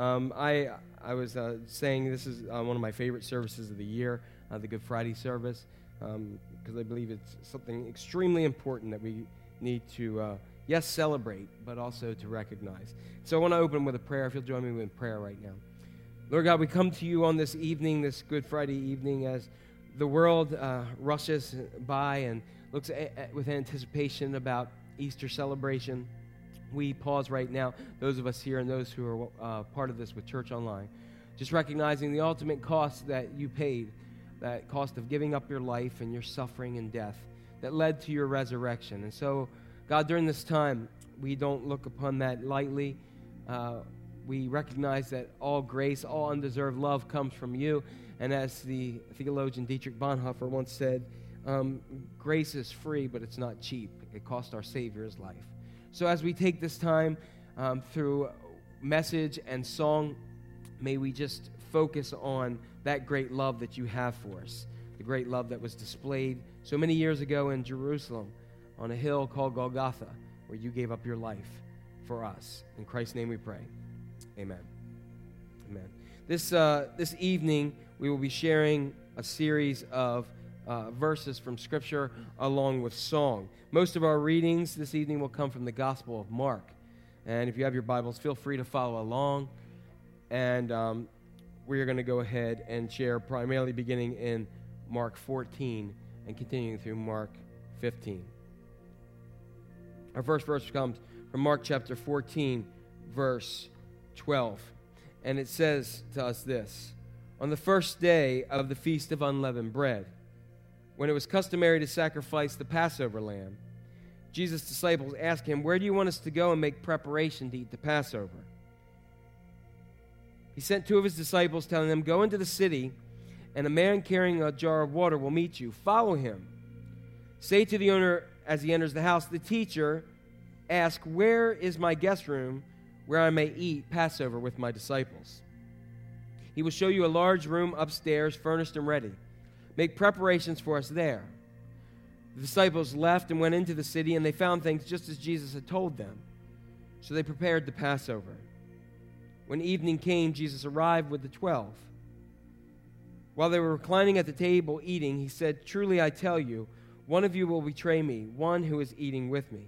Um, I, I was uh, saying this is uh, one of my favorite services of the year, uh, the Good Friday service, because um, I believe it's something extremely important that we need to, uh, yes, celebrate, but also to recognize. So I want to open with a prayer. If you'll join me in prayer right now. Lord God, we come to you on this evening, this Good Friday evening, as the world uh, rushes by and looks a- a- with anticipation about Easter celebration. We pause right now, those of us here and those who are uh, part of this with Church Online, just recognizing the ultimate cost that you paid, that cost of giving up your life and your suffering and death that led to your resurrection. And so, God, during this time, we don't look upon that lightly. Uh, we recognize that all grace, all undeserved love comes from you. And as the theologian Dietrich Bonhoeffer once said, um, grace is free, but it's not cheap. It cost our Savior his life. So as we take this time um, through message and song, may we just focus on that great love that you have for us, the great love that was displayed so many years ago in Jerusalem on a hill called Golgotha, where you gave up your life for us. In Christ's name we pray. Amen. Amen. This, uh, this evening, we will be sharing a series of uh, verses from Scripture along with song. Most of our readings this evening will come from the Gospel of Mark. And if you have your Bibles, feel free to follow along. And um, we are going to go ahead and share primarily beginning in Mark 14 and continuing through Mark 15. Our first verse comes from Mark chapter 14, verse 12. And it says to us this On the first day of the Feast of Unleavened Bread, when it was customary to sacrifice the Passover lamb, Jesus' disciples asked him, Where do you want us to go and make preparation to eat the Passover? He sent two of his disciples, telling them, Go into the city, and a man carrying a jar of water will meet you. Follow him. Say to the owner as he enters the house, The teacher ask, Where is my guest room where I may eat Passover with my disciples? He will show you a large room upstairs, furnished and ready. Make preparations for us there. The disciples left and went into the city, and they found things just as Jesus had told them. So they prepared the Passover. When evening came, Jesus arrived with the twelve. While they were reclining at the table eating, he said, Truly I tell you, one of you will betray me, one who is eating with me.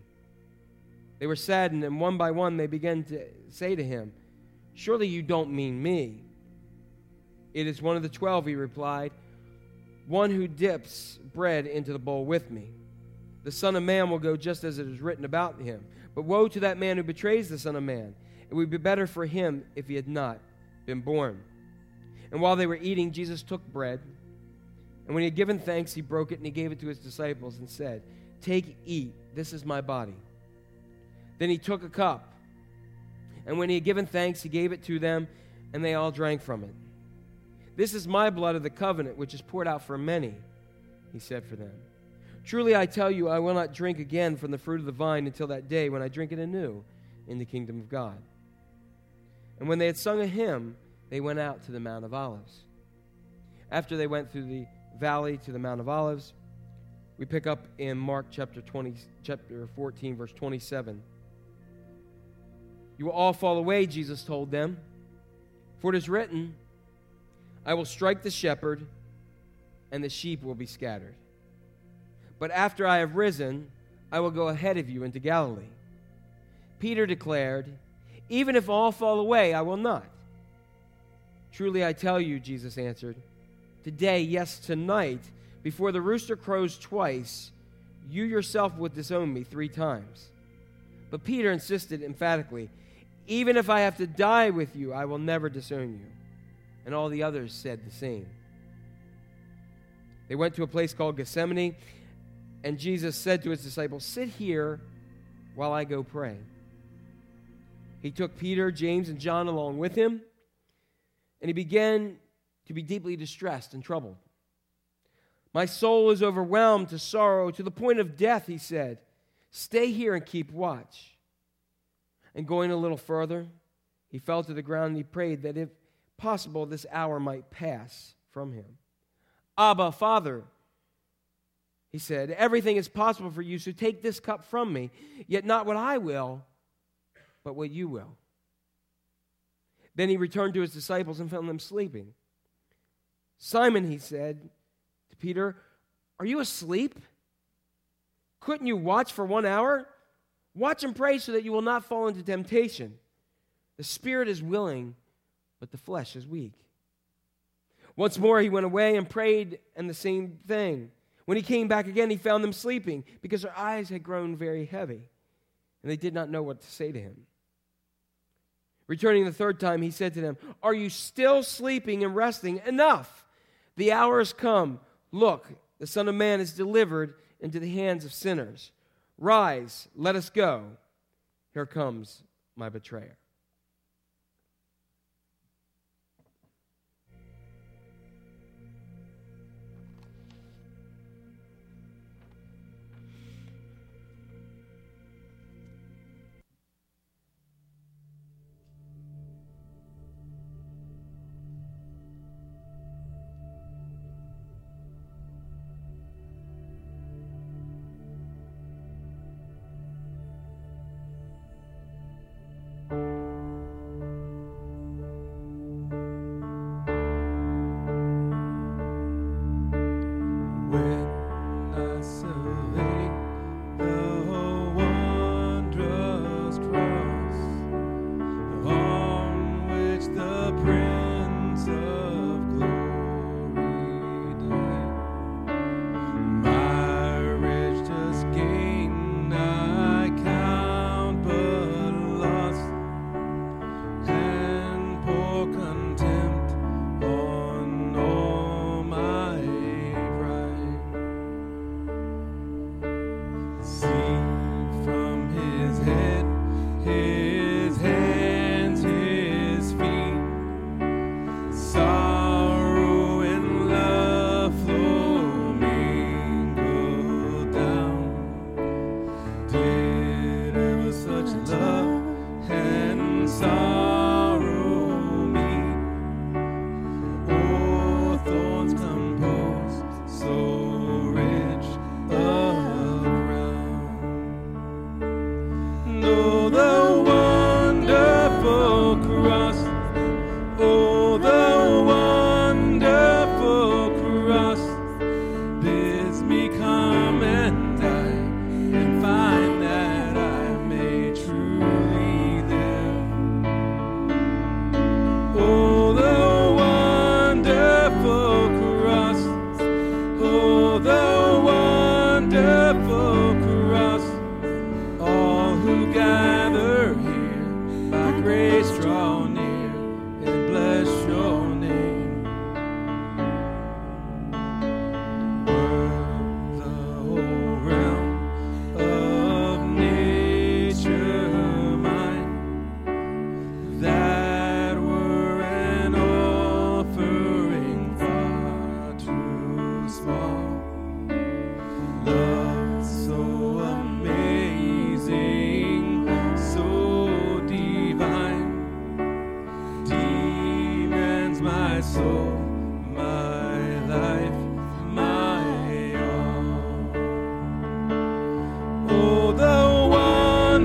They were saddened, and one by one they began to say to him, Surely you don't mean me. It is one of the twelve, he replied, one who dips bread into the bowl with me. The Son of Man will go just as it is written about him. But woe to that man who betrays the Son of Man. It would be better for him if he had not been born. And while they were eating, Jesus took bread. And when he had given thanks, he broke it and he gave it to his disciples and said, Take, eat, this is my body. Then he took a cup. And when he had given thanks, he gave it to them, and they all drank from it. This is my blood of the covenant, which is poured out for many, he said for them. Truly I tell you, I will not drink again from the fruit of the vine until that day when I drink it anew in the kingdom of God. And when they had sung a hymn, they went out to the Mount of Olives. After they went through the valley to the Mount of Olives, we pick up in Mark chapter 20, chapter 14, verse 27. You will all fall away, Jesus told them, for it is written, I will strike the shepherd, and the sheep will be scattered. But after I have risen, I will go ahead of you into Galilee. Peter declared, Even if all fall away, I will not. Truly I tell you, Jesus answered, Today, yes, tonight, before the rooster crows twice, you yourself would disown me three times. But Peter insisted emphatically, Even if I have to die with you, I will never disown you. And all the others said the same. They went to a place called Gethsemane, and Jesus said to his disciples, Sit here while I go pray. He took Peter, James, and John along with him, and he began to be deeply distressed and troubled. My soul is overwhelmed to sorrow to the point of death, he said. Stay here and keep watch. And going a little further, he fell to the ground and he prayed that if possible, this hour might pass from him. Abba, Father, he said, everything is possible for you, so take this cup from me, yet not what I will, but what you will. Then he returned to his disciples and found them sleeping. Simon, he said to Peter, Are you asleep? Couldn't you watch for one hour? Watch and pray so that you will not fall into temptation. The spirit is willing, but the flesh is weak. Once more he went away and prayed, and the same thing. When he came back again, he found them sleeping because their eyes had grown very heavy, and they did not know what to say to him. Returning the third time, he said to them, Are you still sleeping and resting? Enough! The hour has come. Look, the Son of Man is delivered into the hands of sinners. Rise, let us go. Here comes my betrayer.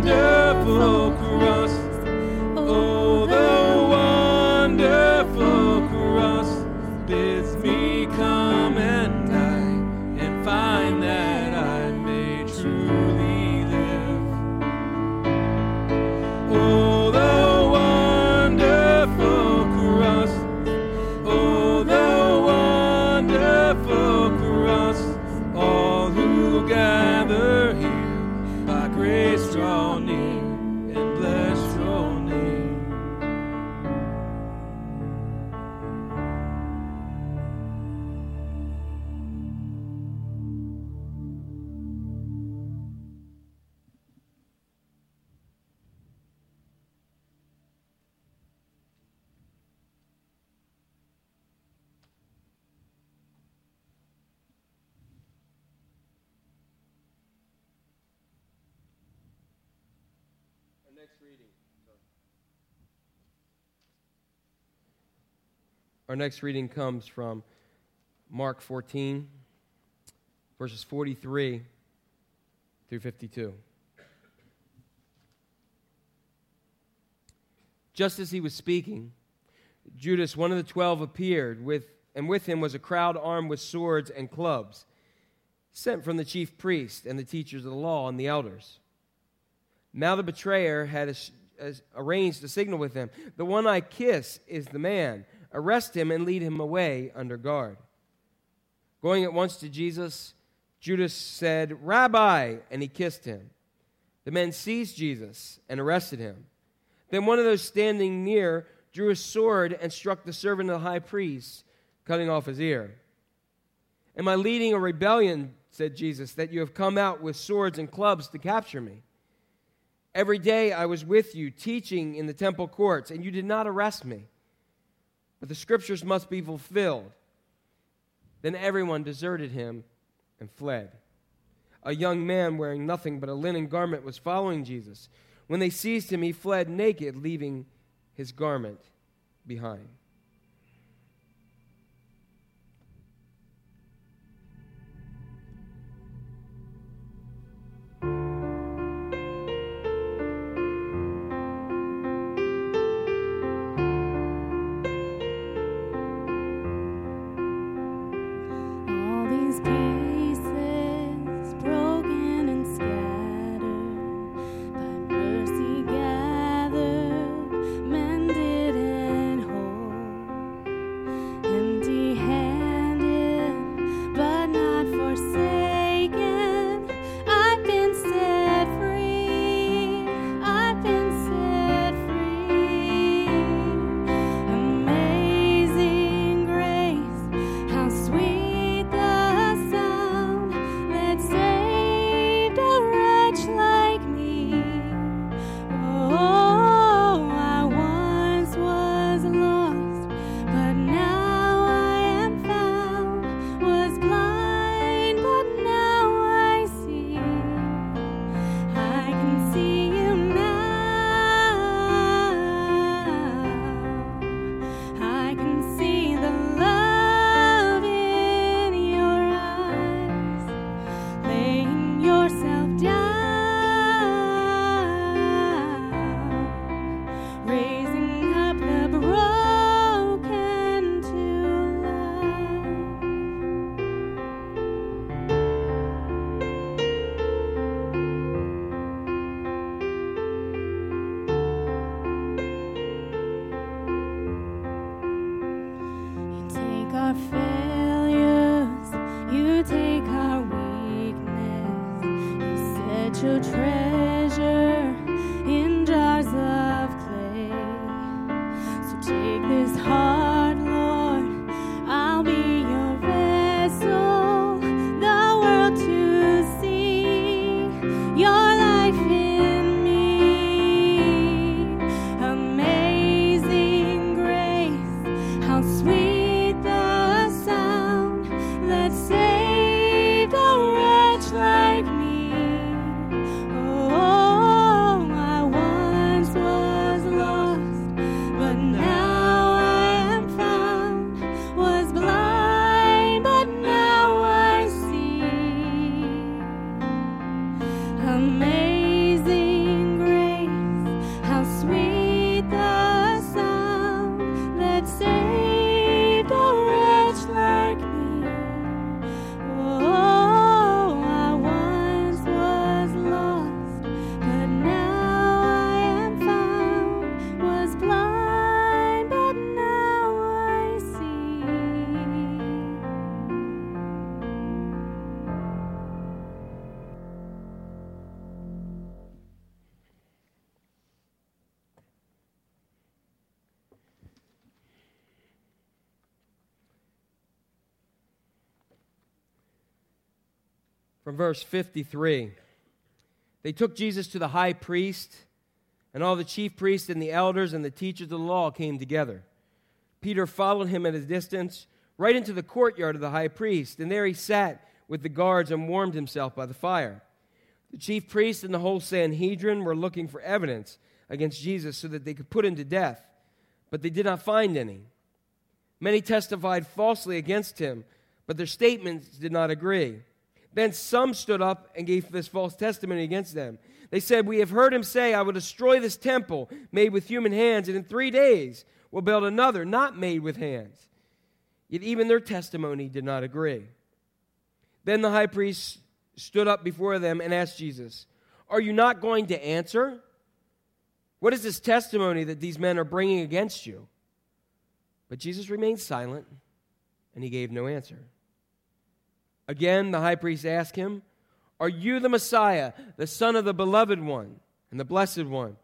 Our next reading comes from Mark 14, verses 43 through 52. Just as he was speaking, Judas, one of the twelve, appeared, with, and with him was a crowd armed with swords and clubs, sent from the chief priest and the teachers of the law and the elders. Now the betrayer had arranged a signal with them The one I kiss is the man. Arrest him and lead him away under guard. Going at once to Jesus, Judas said, Rabbi, and he kissed him. The men seized Jesus and arrested him. Then one of those standing near drew a sword and struck the servant of the high priest, cutting off his ear. Am I leading a rebellion, said Jesus, that you have come out with swords and clubs to capture me? Every day I was with you, teaching in the temple courts, and you did not arrest me. But the scriptures must be fulfilled. Then everyone deserted him and fled. A young man wearing nothing but a linen garment was following Jesus. When they seized him, he fled naked, leaving his garment behind. Verse 53. They took Jesus to the high priest, and all the chief priests and the elders and the teachers of the law came together. Peter followed him at a distance, right into the courtyard of the high priest, and there he sat with the guards and warmed himself by the fire. The chief priests and the whole Sanhedrin were looking for evidence against Jesus so that they could put him to death, but they did not find any. Many testified falsely against him, but their statements did not agree. Then some stood up and gave this false testimony against them. They said, We have heard him say, I will destroy this temple made with human hands, and in three days will build another not made with hands. Yet even their testimony did not agree. Then the high priest stood up before them and asked Jesus, Are you not going to answer? What is this testimony that these men are bringing against you? But Jesus remained silent, and he gave no answer. Again, the high priest asked him, Are you the Messiah, the Son of the Beloved One and the Blessed One?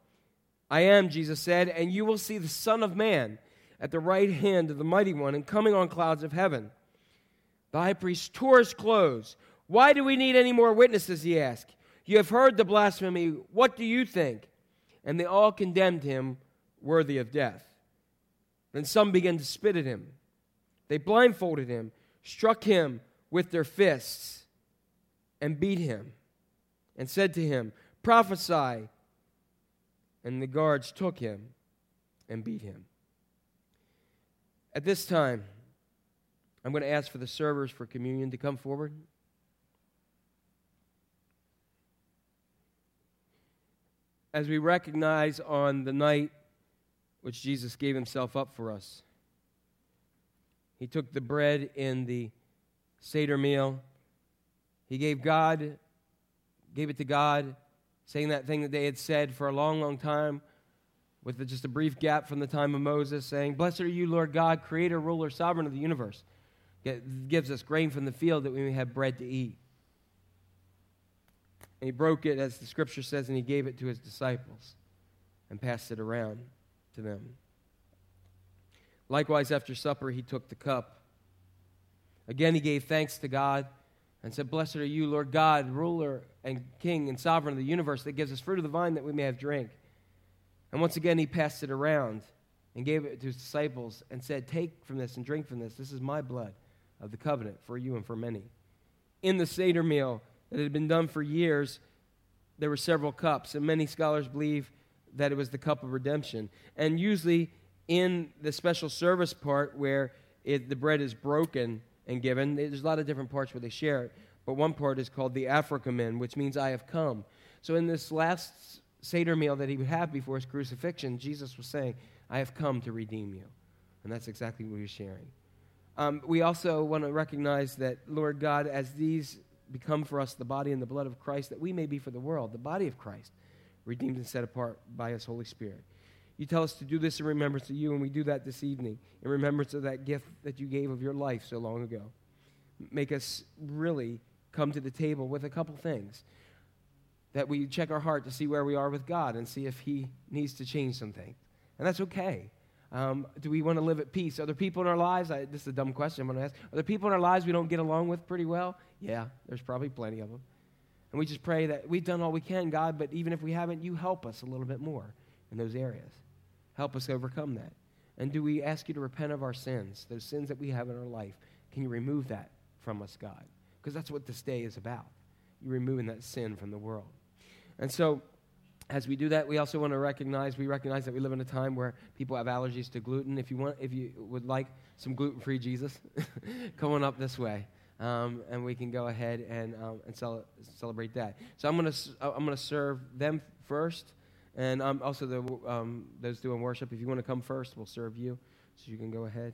I am, Jesus said, and you will see the Son of Man at the right hand of the Mighty One and coming on clouds of heaven. The high priest tore his clothes. Why do we need any more witnesses? He asked. You have heard the blasphemy. What do you think? And they all condemned him worthy of death. Then some began to spit at him. They blindfolded him, struck him with their fists and beat him and said to him, Prophesy. And the guards took him and beat him. At this time, I'm going to ask for the servers for communion to come forward. As we recognize on the night which Jesus gave himself up for us, he took the bread in the Seder meal. He gave God, gave it to God, saying that thing that they had said for a long, long time, with just a brief gap from the time of Moses, saying, Blessed are you, Lord God, creator, ruler, sovereign of the universe. It gives us grain from the field that we may have bread to eat. And he broke it, as the scripture says, and he gave it to his disciples and passed it around to them. Likewise, after supper, he took the cup. Again, he gave thanks to God and said, Blessed are you, Lord God, ruler and king and sovereign of the universe, that gives us fruit of the vine that we may have drink. And once again, he passed it around and gave it to his disciples and said, Take from this and drink from this. This is my blood of the covenant for you and for many. In the Seder meal that had been done for years, there were several cups, and many scholars believe that it was the cup of redemption. And usually, in the special service part where it, the bread is broken, and given. There's a lot of different parts where they share it, but one part is called the afikoman, which means I have come. So in this last Seder meal that he would have before his crucifixion, Jesus was saying, I have come to redeem you. And that's exactly what he's sharing. Um, we also want to recognize that, Lord God, as these become for us the body and the blood of Christ, that we may be for the world, the body of Christ, redeemed and set apart by his Holy Spirit. You tell us to do this in remembrance of you, and we do that this evening in remembrance of that gift that you gave of your life so long ago. Make us really come to the table with a couple things that we check our heart to see where we are with God and see if He needs to change something. And that's okay. Um, do we want to live at peace? Are there people in our lives? I, this is a dumb question I'm going to ask. Are there people in our lives we don't get along with pretty well? Yeah, there's probably plenty of them. And we just pray that we've done all we can, God, but even if we haven't, you help us a little bit more in those areas. Help us overcome that. And do we ask you to repent of our sins, those sins that we have in our life? Can you remove that from us, God? Because that's what this day is about. You removing that sin from the world. And so, as we do that, we also want to recognize we recognize that we live in a time where people have allergies to gluten. If you want, if you would like some gluten-free Jesus, come on up this way, um, and we can go ahead and um, and cel- celebrate that. So I'm to I'm to serve them first. And um, also, the, um, those doing worship, if you want to come first, we'll serve you. So you can go ahead.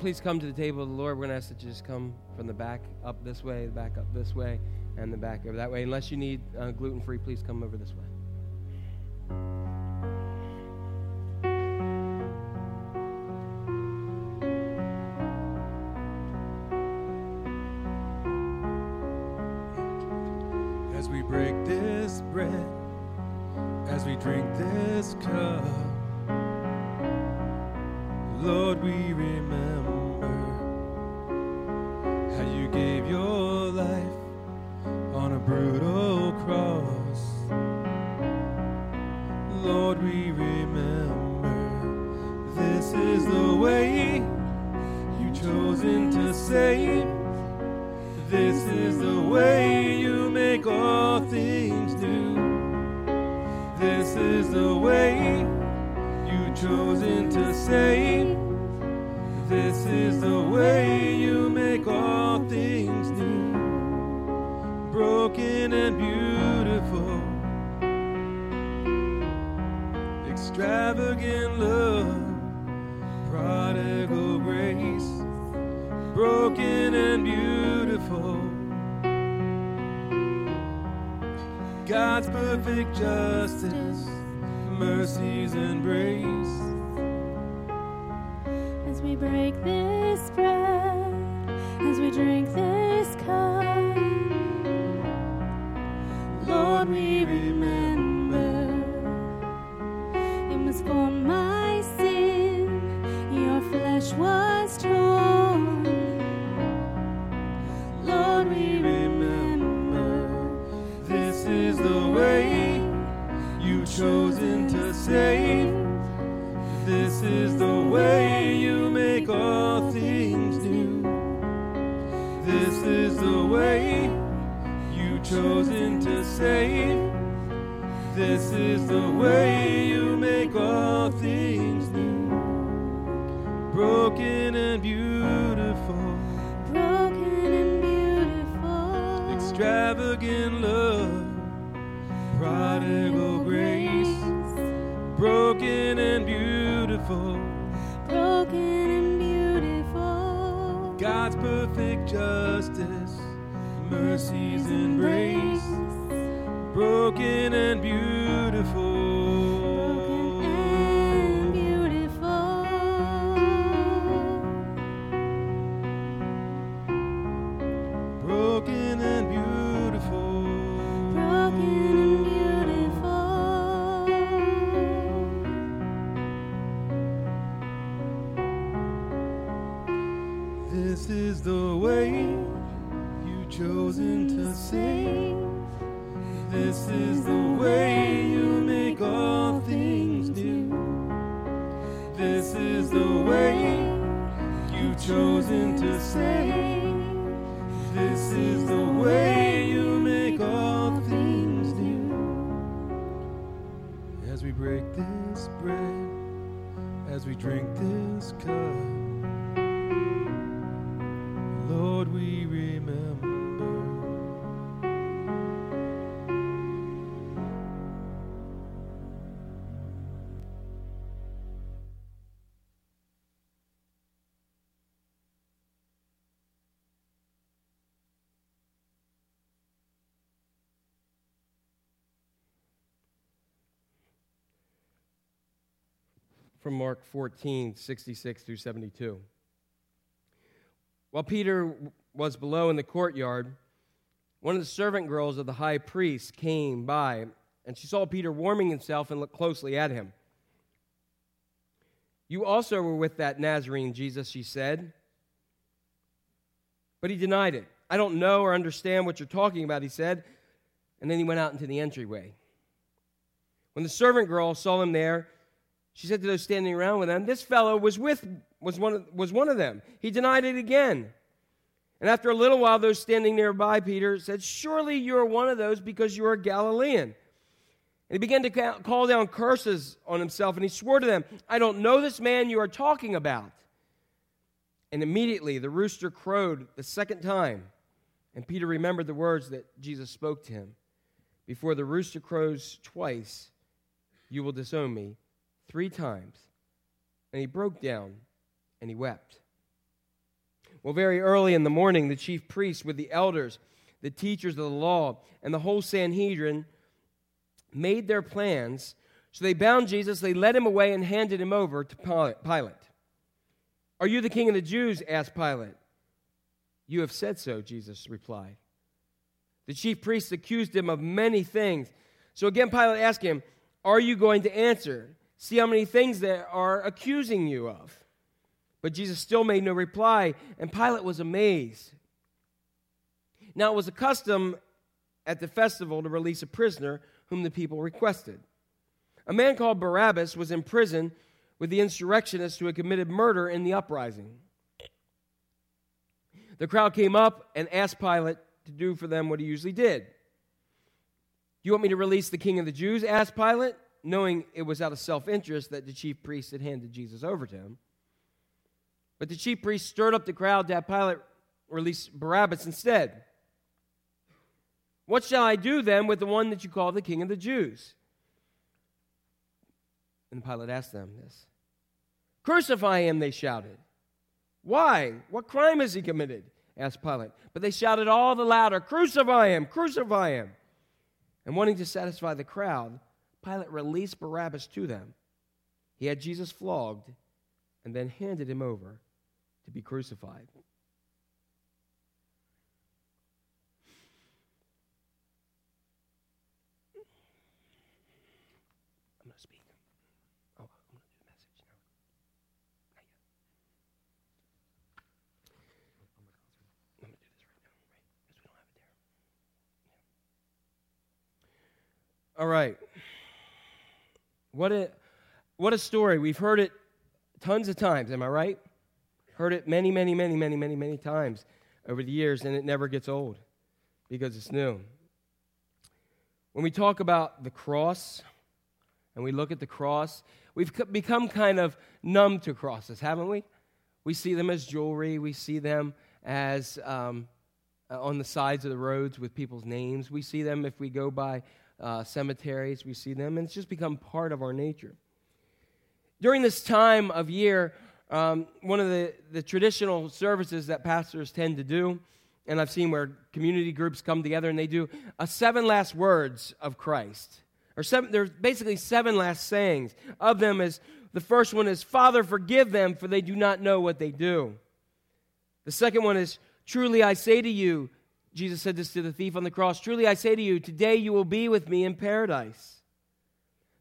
Please come to the table of the Lord. We're going to ask that you just come from the back up this way, the back up this way, and the back over that way. Unless you need uh, gluten free, please come over this way. You chosen to save. This is the way you make all things new. This is the way you chosen to save. This is the way you make all things new. Broken and beautiful. broken and beautiful. extravagant prodigal grace, broken and beautiful, broken and beautiful. God's perfect justice, mercies and grace, broken and beautiful. Drink this from Mark 14, 66 through 72. While Peter was below in the courtyard, one of the servant girls of the high priest came by, and she saw Peter warming himself and looked closely at him. You also were with that Nazarene, Jesus, she said. But he denied it. I don't know or understand what you're talking about, he said. And then he went out into the entryway. When the servant girl saw him there, she said to those standing around with them, This fellow was with was one of, was one of them. He denied it again. And after a little while, those standing nearby, Peter said, Surely you are one of those because you are a Galilean. And he began to call down curses on himself, and he swore to them, I don't know this man you are talking about. And immediately the rooster crowed the second time, and Peter remembered the words that Jesus spoke to him Before the rooster crows twice, you will disown me three times. And he broke down and he wept. Well, very early in the morning, the chief priests with the elders, the teachers of the law, and the whole Sanhedrin made their plans. So they bound Jesus, they led him away, and handed him over to Pilate. Are you the king of the Jews? asked Pilate. You have said so, Jesus replied. The chief priests accused him of many things. So again, Pilate asked him, Are you going to answer? See how many things they are accusing you of. But Jesus still made no reply, and Pilate was amazed. Now, it was a custom at the festival to release a prisoner whom the people requested. A man called Barabbas was in prison with the insurrectionists who had committed murder in the uprising. The crowd came up and asked Pilate to do for them what he usually did. Do you want me to release the king of the Jews? asked Pilate, knowing it was out of self interest that the chief priests had handed Jesus over to him. But the chief priests stirred up the crowd to have Pilate release Barabbas instead. What shall I do then with the one that you call the king of the Jews? And Pilate asked them this. Crucify him, they shouted. Why? What crime has he committed? asked Pilate. But they shouted all the louder, Crucify him! Crucify him! And wanting to satisfy the crowd, Pilate released Barabbas to them. He had Jesus flogged and then handed him over to be crucified. I'm. Oh, I'm going to do the message now. Not yet. I'm going to do this right now, right? Because we don't have it there. Yeah. All right. What a what a story. We've heard it tons of times, am I right? Heard it many, many, many, many, many, many times over the years, and it never gets old because it's new. When we talk about the cross and we look at the cross, we've become kind of numb to crosses, haven't we? We see them as jewelry, we see them as um, on the sides of the roads with people's names, we see them if we go by uh, cemeteries, we see them, and it's just become part of our nature. During this time of year, um, one of the, the traditional services that pastors tend to do, and I've seen where community groups come together and they do a seven last words of Christ. Or seven, there's basically seven last sayings. Of them is the first one is, Father, forgive them, for they do not know what they do. The second one is, Truly I say to you, Jesus said this to the thief on the cross, Truly I say to you, today you will be with me in paradise.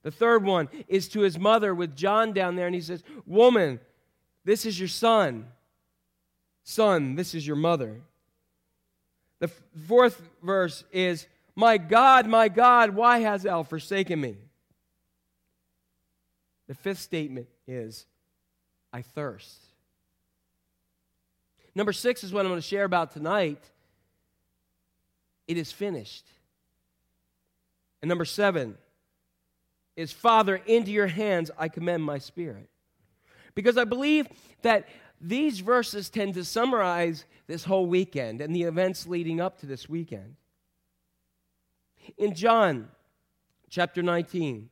The third one is to his mother with John down there, and he says, Woman, this is your son. Son, this is your mother. The fourth verse is, My God, my God, why has thou forsaken me? The fifth statement is, I thirst. Number six is what I'm going to share about tonight. It is finished. And number seven is, Father, into your hands I commend my spirit. Because I believe that these verses tend to summarize this whole weekend and the events leading up to this weekend. In John chapter 19,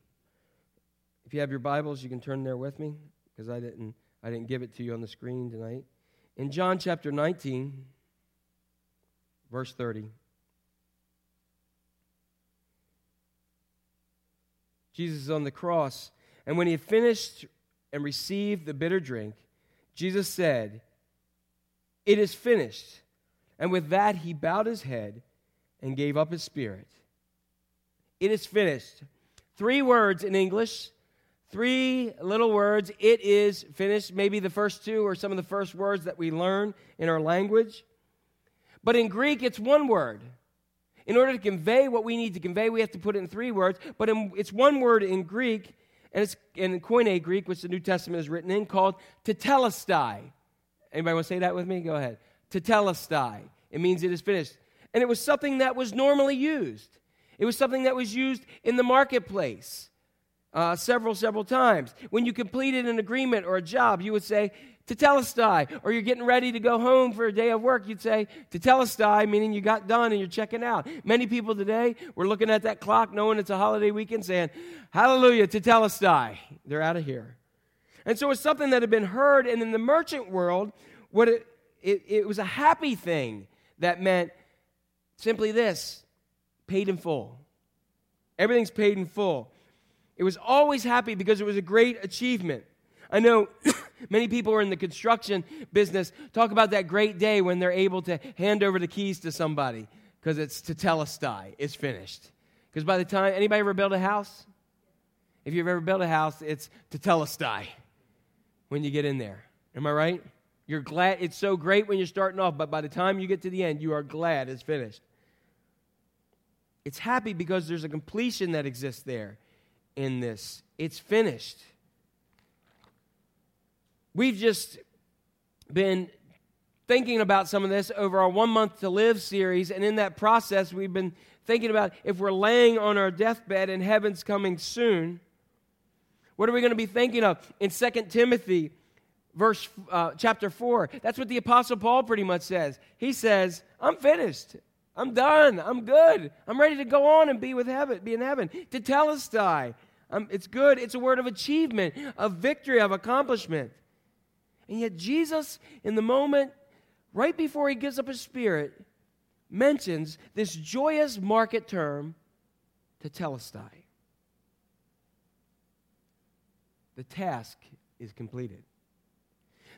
if you have your Bibles, you can turn there with me because I didn't, I didn't give it to you on the screen tonight. In John chapter 19, verse 30. Jesus is on the cross. And when he had finished and received the bitter drink, Jesus said, It is finished. And with that, he bowed his head and gave up his spirit. It is finished. Three words in English, three little words. It is finished. Maybe the first two are some of the first words that we learn in our language. But in Greek, it's one word. In order to convey what we need to convey, we have to put it in three words, but in, it's one word in Greek, and it's in Koine Greek, which the New Testament is written in, called tetelestai. Anybody want to say that with me? Go ahead. Tetelestai. It means it is finished. And it was something that was normally used. It was something that was used in the marketplace uh, several, several times. When you completed an agreement or a job, you would say, tetelestai, or you're getting ready to go home for a day of work, you'd say tetelestai, meaning you got done and you're checking out. Many people today were looking at that clock, knowing it's a holiday weekend, saying, Hallelujah, tetelestai. They're out of here. And so it's something that had been heard, and in the merchant world, what it it, it was a happy thing that meant simply this paid in full. Everything's paid in full. It was always happy because it was a great achievement. I know many people who are in the construction business talk about that great day when they're able to hand over the keys to somebody because it's tetelestai, it's finished. Because by the time, anybody ever built a house? If you've ever built a house, it's tetelestai when you get in there. Am I right? You're glad, it's so great when you're starting off, but by the time you get to the end, you are glad it's finished. It's happy because there's a completion that exists there in this. It's finished. We've just been thinking about some of this over our One Month to Live series, and in that process, we've been thinking about if we're laying on our deathbed and heaven's coming soon, what are we going to be thinking of? In 2 Timothy, verse uh, chapter 4, that's what the Apostle Paul pretty much says. He says, I'm finished. I'm done. I'm good. I'm ready to go on and be with heaven, be in heaven. to tell Tetelestai. Um, it's good. It's a word of achievement, of victory, of accomplishment. And yet, Jesus, in the moment right before he gives up his spirit, mentions this joyous market term, tetelestai. The task is completed.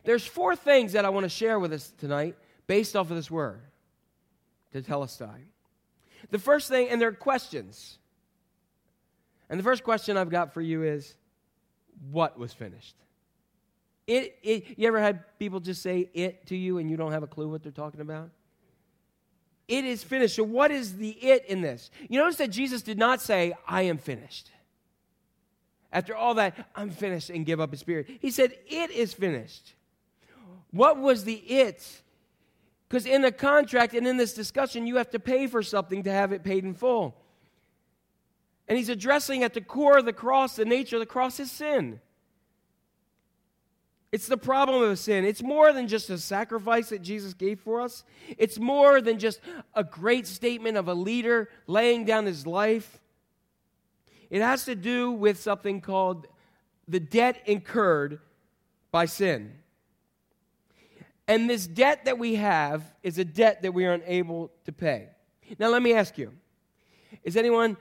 There's four things that I want to share with us tonight based off of this word, tetelestai. The first thing, and there are questions. And the first question I've got for you is what was finished? It, it, you ever had people just say it to you and you don't have a clue what they're talking about? It is finished. So, what is the it in this? You notice that Jesus did not say, I am finished. After all that, I'm finished and give up his spirit. He said, It is finished. What was the it? Because in the contract and in this discussion, you have to pay for something to have it paid in full. And he's addressing at the core of the cross, the nature of the cross is sin. It's the problem of sin. It's more than just a sacrifice that Jesus gave for us. It's more than just a great statement of a leader laying down his life. It has to do with something called the debt incurred by sin. And this debt that we have is a debt that we are unable to pay. Now, let me ask you is anyone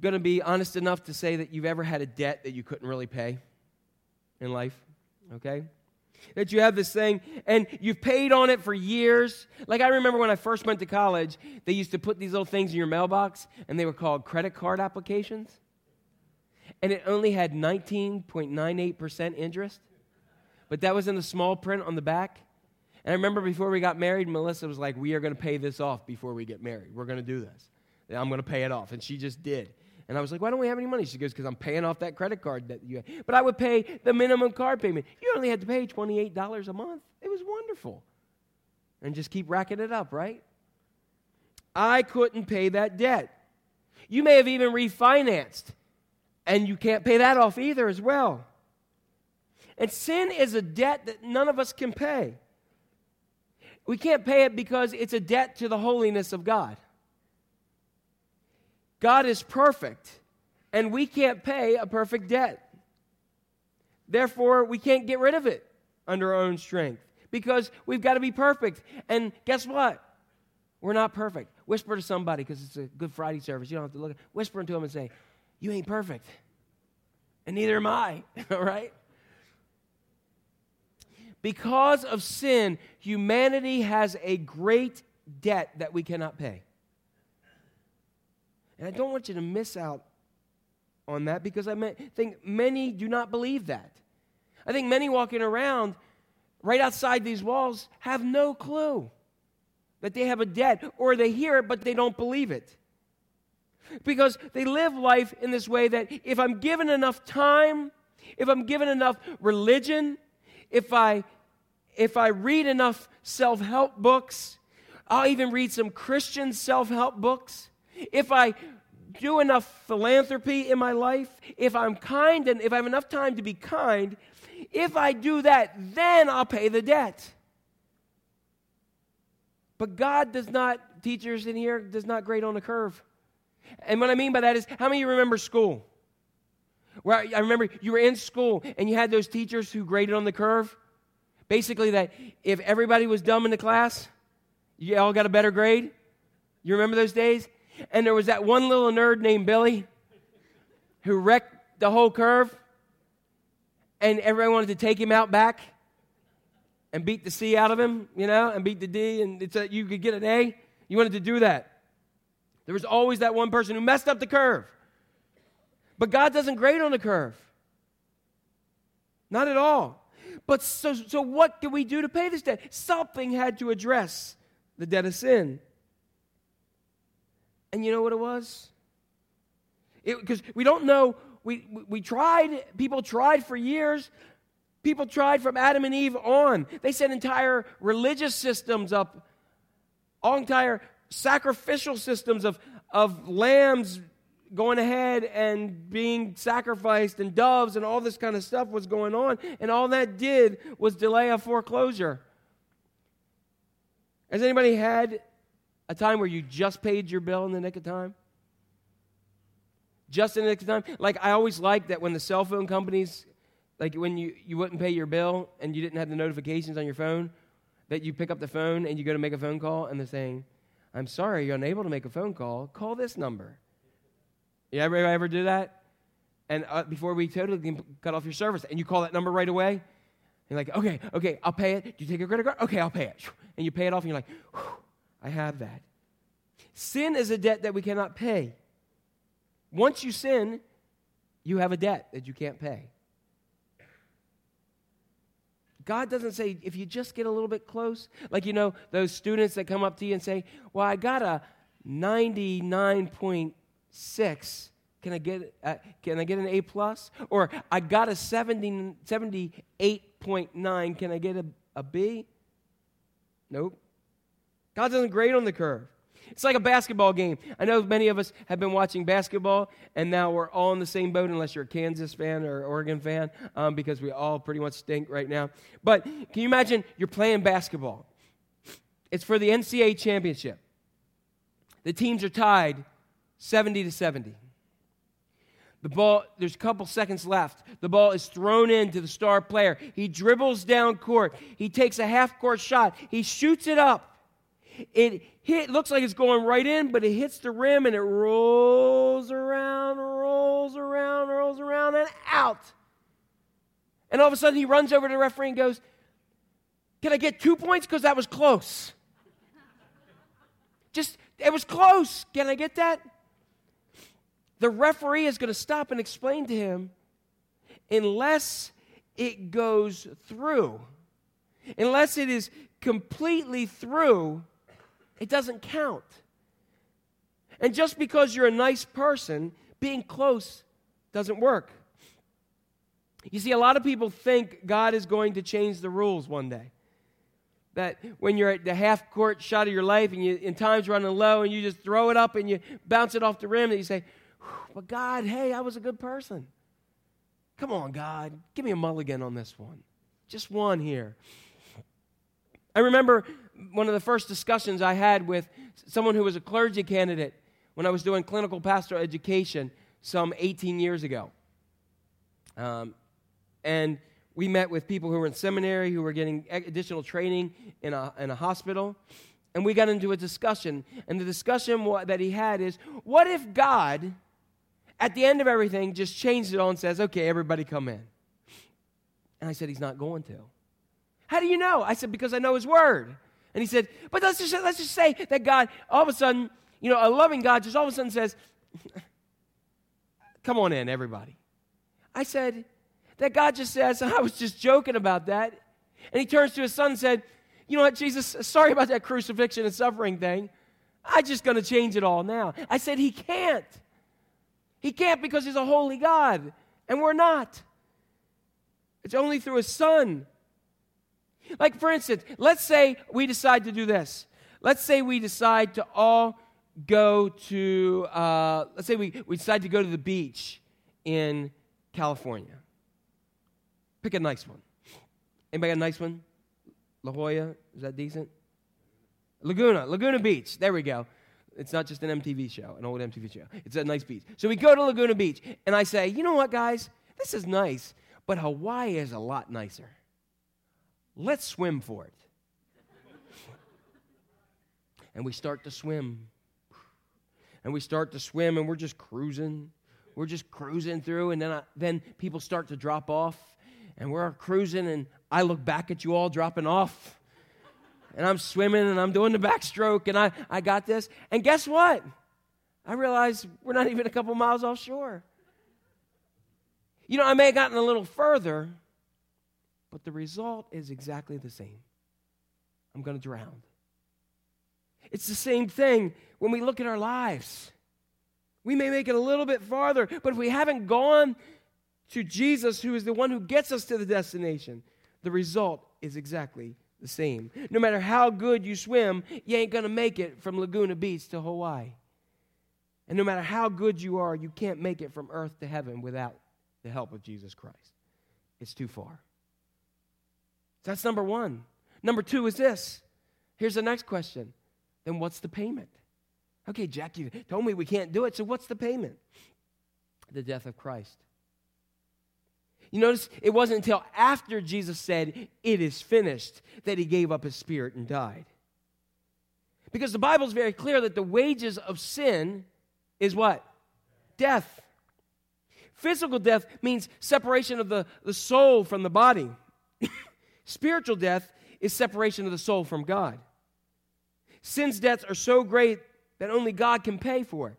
going to be honest enough to say that you've ever had a debt that you couldn't really pay in life? Okay? That you have this thing and you've paid on it for years. Like I remember when I first went to college, they used to put these little things in your mailbox and they were called credit card applications. And it only had 19.98% interest. But that was in the small print on the back. And I remember before we got married, Melissa was like, We are going to pay this off before we get married. We're going to do this. I'm going to pay it off. And she just did. And I was like, why don't we have any money? She goes, because I'm paying off that credit card that you have. But I would pay the minimum card payment. You only had to pay $28 a month. It was wonderful. And just keep racking it up, right? I couldn't pay that debt. You may have even refinanced, and you can't pay that off either as well. And sin is a debt that none of us can pay. We can't pay it because it's a debt to the holiness of God. God is perfect, and we can't pay a perfect debt. Therefore, we can't get rid of it under our own strength because we've got to be perfect. And guess what? We're not perfect. Whisper to somebody because it's a Good Friday service. You don't have to look. Whisper into them and say, "You ain't perfect, and neither am I." All right. Because of sin, humanity has a great debt that we cannot pay. And I don't want you to miss out on that because I think many do not believe that. I think many walking around right outside these walls have no clue that they have a debt, or they hear it, but they don't believe it. Because they live life in this way that if I'm given enough time, if I'm given enough religion, if I if I read enough self-help books, I'll even read some Christian self-help books if I do enough philanthropy in my life, if I'm kind and if I have enough time to be kind, if I do that, then I'll pay the debt. But God does not, teachers in here, does not grade on a curve. And what I mean by that is, how many of you remember school? Where I remember you were in school and you had those teachers who graded on the curve. Basically, that if everybody was dumb in the class, you all got a better grade. You remember those days? And there was that one little nerd named Billy who wrecked the whole curve, and everyone wanted to take him out back and beat the C out of him, you know, and beat the D, and it's a, you could get an A. You wanted to do that. There was always that one person who messed up the curve. But God doesn't grade on the curve. Not at all. But so, so what can we do to pay this debt? Something had to address the debt of sin. And you know what it was? Because we don't know. We, we, tried, people tried for years. People tried from Adam and Eve on. They set entire religious systems up, entire sacrificial systems of, of lambs going ahead and being sacrificed and doves and all this kind of stuff was going on. And all that did was delay a foreclosure. Has anybody had a time where you just paid your bill in the nick of time? Just in the nick of time? Like, I always liked that when the cell phone companies, like when you, you wouldn't pay your bill and you didn't have the notifications on your phone, that you pick up the phone and you go to make a phone call and they're saying, I'm sorry, you're unable to make a phone call. Call this number. You ever, ever do that? And uh, before we totally cut off your service, and you call that number right away, you're like, okay, okay, I'll pay it. Do you take a credit card? Okay, I'll pay it. And you pay it off, and you're like, I have that. Sin is a debt that we cannot pay. Once you sin, you have a debt that you can't pay. God doesn't say, if you just get a little bit close, like, you know, those students that come up to you and say, Well, I got a 99.6. Can I get, uh, can I get an A plus? Or I got a 70, 78.9. Can I get a, a B? Nope. God doesn't grade on the curve. It's like a basketball game. I know many of us have been watching basketball, and now we're all in the same boat, unless you're a Kansas fan or Oregon fan, um, because we all pretty much stink right now. But can you imagine you're playing basketball? It's for the NCAA championship. The teams are tied 70 to 70. The ball, there's a couple seconds left. The ball is thrown in to the star player. He dribbles down court. He takes a half court shot. He shoots it up. It hit, looks like it's going right in, but it hits the rim and it rolls around, rolls around, rolls around, and out. And all of a sudden, he runs over to the referee and goes, Can I get two points? Because that was close. Just, it was close. Can I get that? The referee is going to stop and explain to him unless it goes through, unless it is completely through it doesn't count. And just because you're a nice person, being close doesn't work. You see, a lot of people think God is going to change the rules one day. That when you're at the half court shot of your life and, you, and time's running low and you just throw it up and you bounce it off the rim and you say, But God, hey, I was a good person. Come on, God, give me a mulligan on this one. Just one here. I remember one of the first discussions I had with someone who was a clergy candidate when I was doing clinical pastoral education some 18 years ago. Um, and we met with people who were in seminary, who were getting additional training in a, in a hospital. And we got into a discussion. And the discussion that he had is what if God, at the end of everything, just changed it all and says, okay, everybody come in? And I said, he's not going to. How do you know? I said, because I know his word. And he said, but let's just, let's just say that God, all of a sudden, you know, a loving God just all of a sudden says, come on in, everybody. I said, that God just says, I was just joking about that. And he turns to his son and said, you know what, Jesus, sorry about that crucifixion and suffering thing. I'm just going to change it all now. I said, he can't. He can't because he's a holy God, and we're not. It's only through his son like, for instance, let's say we decide to do this. Let's say we decide to all go to, uh, let's say we, we decide to go to the beach in California. Pick a nice one. Anybody got a nice one? La Jolla, is that decent? Laguna, Laguna Beach. There we go. It's not just an MTV show, an old MTV show. It's a nice beach. So we go to Laguna Beach, and I say, you know what, guys? This is nice, but Hawaii is a lot nicer let's swim for it. and we start to swim. And we start to swim, and we're just cruising. We're just cruising through, and then, I, then people start to drop off, and we're cruising, and I look back at you all dropping off, and I'm swimming, and I'm doing the backstroke, and I, I got this. And guess what? I realize we're not even a couple miles offshore. You know, I may have gotten a little further, but the result is exactly the same. I'm going to drown. It's the same thing when we look at our lives. We may make it a little bit farther, but if we haven't gone to Jesus, who is the one who gets us to the destination, the result is exactly the same. No matter how good you swim, you ain't going to make it from Laguna Beach to Hawaii. And no matter how good you are, you can't make it from earth to heaven without the help of Jesus Christ. It's too far. That's number one. Number two is this. Here's the next question. Then what's the payment? Okay, Jack, you told me we can't do it, so what's the payment? The death of Christ. You notice it wasn't until after Jesus said, It is finished, that he gave up his spirit and died. Because the Bible is very clear that the wages of sin is what? Death. Physical death means separation of the, the soul from the body. Spiritual death is separation of the soul from God. Sin's debts are so great that only God can pay for it.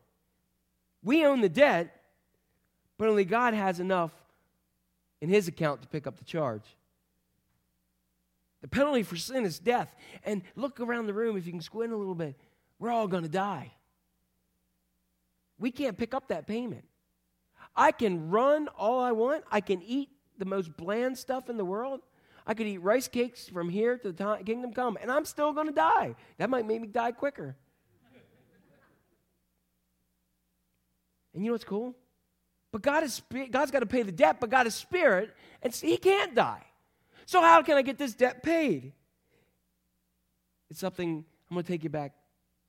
We own the debt, but only God has enough in his account to pick up the charge. The penalty for sin is death. And look around the room if you can squint a little bit. We're all going to die. We can't pick up that payment. I can run all I want. I can eat the most bland stuff in the world. I could eat rice cakes from here to the kingdom come, and I'm still going to die. That might make me die quicker. and you know what's cool? But God is God's got to pay the debt, but God is spirit, and He can't die. So how can I get this debt paid? It's something I'm going to take you back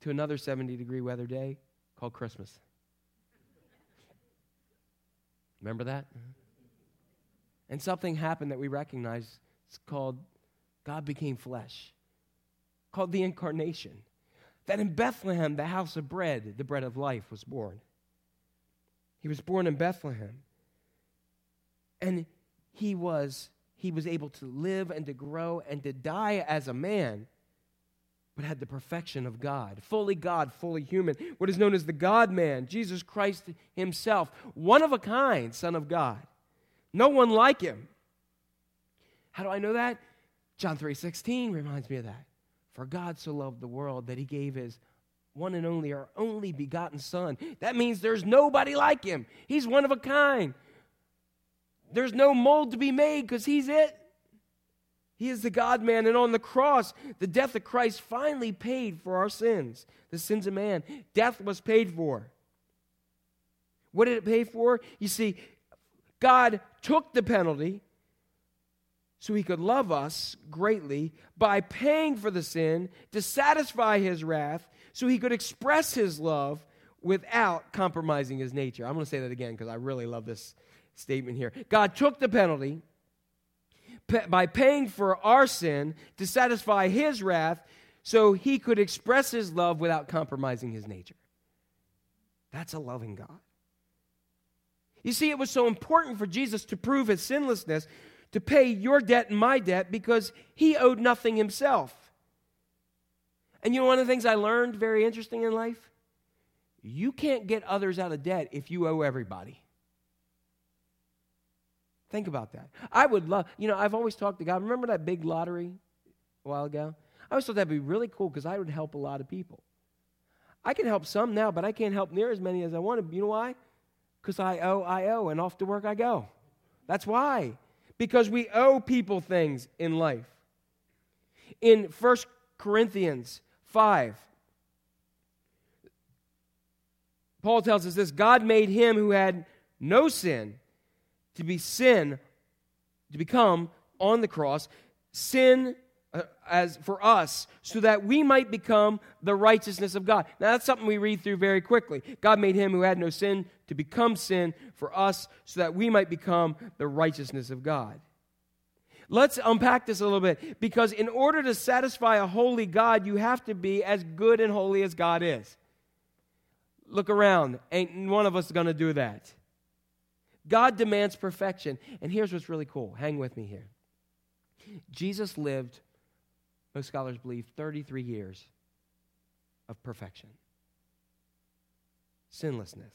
to another 70 degree weather day called Christmas. Remember that? And something happened that we recognize. It's called God became flesh, called the incarnation. That in Bethlehem, the house of bread, the bread of life, was born. He was born in Bethlehem. And he was, he was able to live and to grow and to die as a man but had the perfection of God. Fully God, fully human. What is known as the God man, Jesus Christ himself, one of a kind, Son of God. No one like him. How do I know that? John 3:16 reminds me of that. For God so loved the world that he gave his one and only our only begotten son. That means there's nobody like him. He's one of a kind. There's no mold to be made cuz he's it. He is the God man, and on the cross, the death of Christ finally paid for our sins, the sins of man. Death was paid for. What did it pay for? You see, God took the penalty so he could love us greatly by paying for the sin to satisfy his wrath so he could express his love without compromising his nature. I'm going to say that again because I really love this statement here. God took the penalty by paying for our sin to satisfy his wrath so he could express his love without compromising his nature. That's a loving God. You see, it was so important for Jesus to prove his sinlessness, to pay your debt and my debt, because he owed nothing himself. And you know, one of the things I learned very interesting in life? You can't get others out of debt if you owe everybody. Think about that. I would love, you know, I've always talked to God. Remember that big lottery a while ago? I always thought that'd be really cool because I would help a lot of people. I can help some now, but I can't help near as many as I want to. You know why? Because I owe, I owe, and off to work I go. That's why. Because we owe people things in life. In 1 Corinthians 5, Paul tells us this God made him who had no sin to be sin, to become on the cross, sin Uh, as for us so that we might become the righteousness of God. Now that's something we read through very quickly. God made him who had no sin to become sin for us so that we might become the righteousness of God. Let's unpack this a little bit because in order to satisfy a holy God, you have to be as good and holy as God is. Look around. Ain't one of us going to do that. God demands perfection. And here's what's really cool. Hang with me here. Jesus lived, most scholars believe, 33 years of perfection, sinlessness.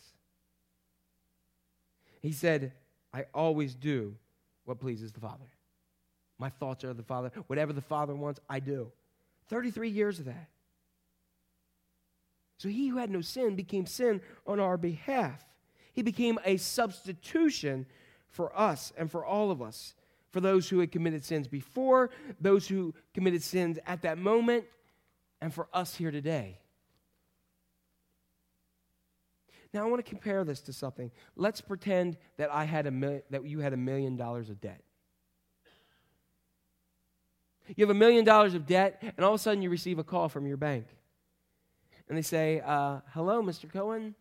He said, I always do what pleases the Father. My thoughts are the Father. Whatever the Father wants, I do. 33 years of that. So he who had no sin became sin on our behalf. He became a substitution for us and for all of us, for those who had committed sins before, those who committed sins at that moment, and for us here today. Now I want to compare this to something. Let's pretend that I had a mil- that you had a million dollars of debt. You have a million dollars of debt, and all of a sudden you receive a call from your bank. And they say, uh, Hello, Mr. Cohen.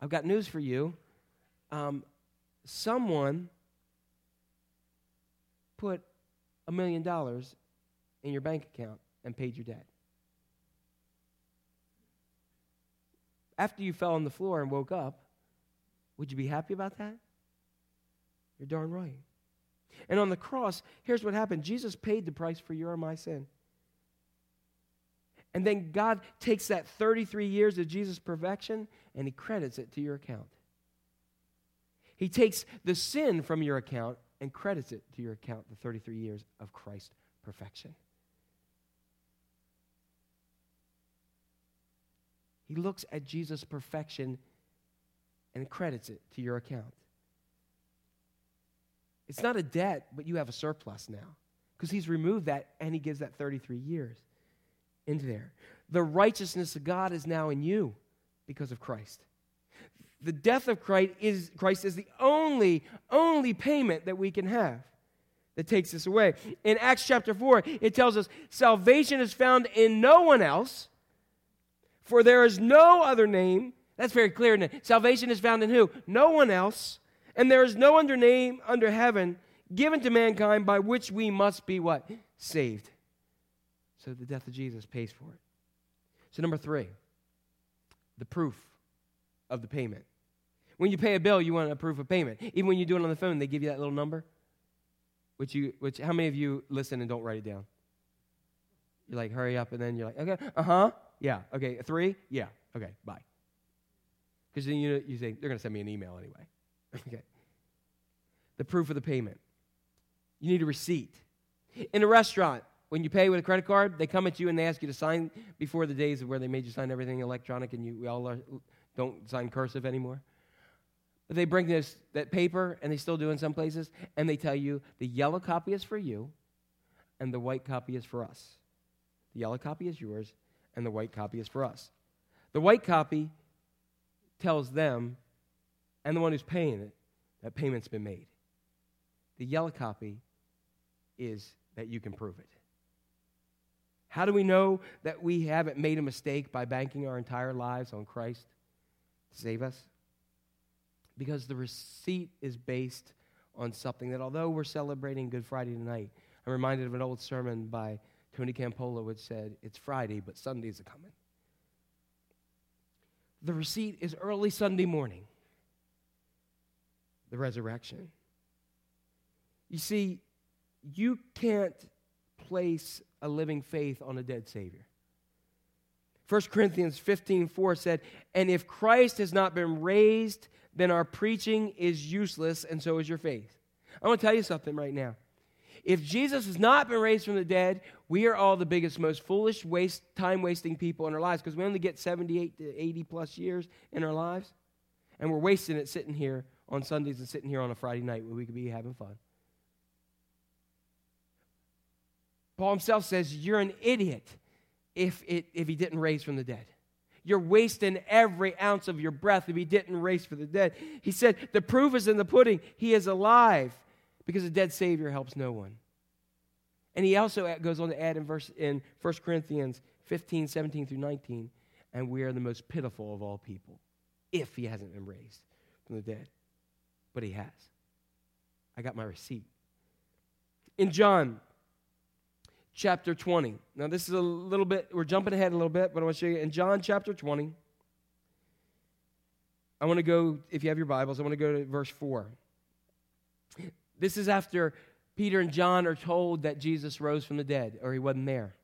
I've got news for you. Um, someone put a million dollars in your bank account and paid your debt. After you fell on the floor and woke up, would you be happy about that? You're darn right. And on the cross, here's what happened Jesus paid the price for your and my sin. And then God takes that 33 years of Jesus' perfection and he credits it to your account. He takes the sin from your account and credits it to your account, the 33 years of Christ's perfection. He looks at Jesus' perfection and credits it to your account. It's not a debt, but you have a surplus now because he's removed that and he gives that 33 years into there. The righteousness of God is now in you because of Christ. The death of Christ is, Christ is the only, only payment that we can have that takes us away. In Acts chapter 4, it tells us salvation is found in no one else, for there is no other name. That's very clear. Salvation is found in who? No one else. And there is no other name under heaven given to mankind by which we must be what? Saved. So the death of Jesus pays for it. So, number three, the proof of the payment. When you pay a bill, you want a proof of payment. Even when you do it on the phone, they give you that little number. Which you, which, how many of you listen and don't write it down? You're like, hurry up, and then you're like, okay, uh huh, yeah, okay, three, yeah, okay, bye. Because then you, you think, they're to send me an email anyway. okay. The proof of the payment. You need a receipt. In a restaurant, when you pay with a credit card, they come at you and they ask you to sign before the days of where they made you sign everything electronic and you we all are, don't sign cursive anymore. But they bring this that paper and they still do in some places and they tell you the yellow copy is for you and the white copy is for us. The yellow copy is yours and the white copy is for us. The white copy tells them and the one who's paying it that payment's been made. The yellow copy is that you can prove it. How do we know that we haven't made a mistake by banking our entire lives on Christ save us? Because the receipt is based on something that, although we're celebrating Good Friday tonight, I'm reminded of an old sermon by Tony Campolo, which said, It's Friday, but Sundays are coming. The receipt is early Sunday morning, the resurrection. You see, you can't place a living faith on a dead Savior. 1 Corinthians 15 4 said, And if Christ has not been raised, then our preaching is useless, and so is your faith. I want to tell you something right now. If Jesus has not been raised from the dead, we are all the biggest, most foolish, waste, time wasting people in our lives because we only get 78 to 80 plus years in our lives. And we're wasting it sitting here on Sundays and sitting here on a Friday night where we could be having fun. Paul himself says, You're an idiot if, it, if he didn't raise from the dead. You're wasting every ounce of your breath if he didn't raise from the dead. He said, The proof is in the pudding. He is alive because a dead Savior helps no one. And he also goes on to add in, verse, in 1 Corinthians 15, 17 through 19, and we are the most pitiful of all people if he hasn't been raised from the dead. But he has. I got my receipt. in John chapter 20. Now, this is a little bit, we're jumping ahead a little bit, but I want to show you in John chapter 20. I want to go, if you have your Bibles, I want to go to verse 4. This is after Peter and John are told that Jesus rose from the dead, or he wasn't there.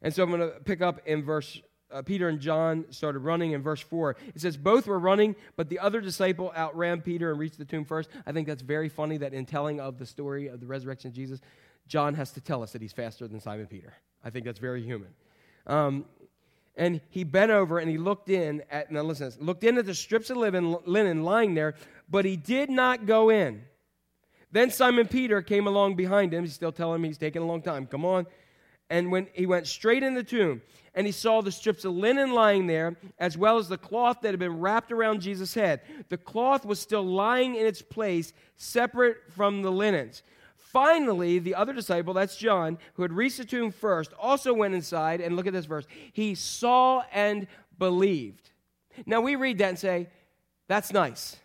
And so I'm going to pick up in verse uh, Peter and John started running in verse 4. It says, Both were running, but the other disciple outran Peter and reached the tomb first. I think that's very funny that in telling of the story of the resurrection of Jesus, John has to tell us that he's faster than Simon Peter. I think that's very human. Um, and he bent over and he looked in at, now listen, looked in at the strips of linen, lying there, but he did not go in. Then Simon Peter came along behind him. He's still telling him he's taking a long time. Come on. And when he went straight in the tomb, and he saw the strips of linen lying there, as well as the cloth that had been wrapped around Jesus' head. The cloth was still lying in its place, separate from the linens. Finally, the other disciple, that's John, who had reached the tomb first, also went inside, and look at this verse. He saw and believed. Now we read that and say, that's nice.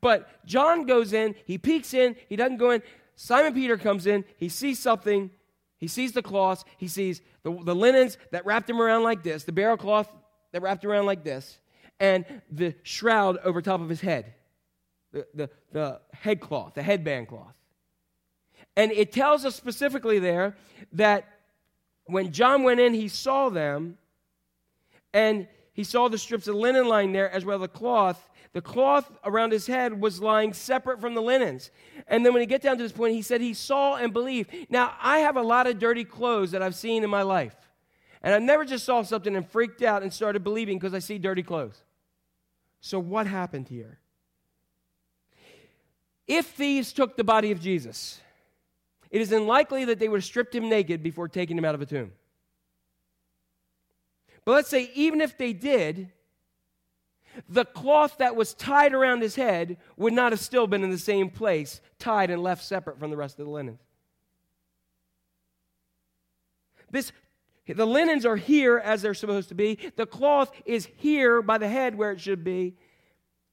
But John goes in, he peeks in, he doesn't go in. Simon Peter comes in, he sees something, he sees the cloths, he sees the, the linens that wrapped him around like this, the burial cloth that wrapped around like this, and the shroud over top of his head, the, the, the head cloth, the headband cloth. And it tells us specifically there that when John went in, he saw them, and he saw the strips of linen lying there as well as the cloth, the cloth around his head was lying separate from the linens. And then when he get down to this point, he said he saw and believed. Now, I have a lot of dirty clothes that I've seen in my life. And I never just saw something and freaked out and started believing because I see dirty clothes. So, what happened here? If thieves took the body of Jesus, it is unlikely that they would have stripped him naked before taking him out of a tomb. But let's say, even if they did, the cloth that was tied around his head would not have still been in the same place, tied and left separate from the rest of the linens. This, the linens are here as they're supposed to be. The cloth is here by the head where it should be.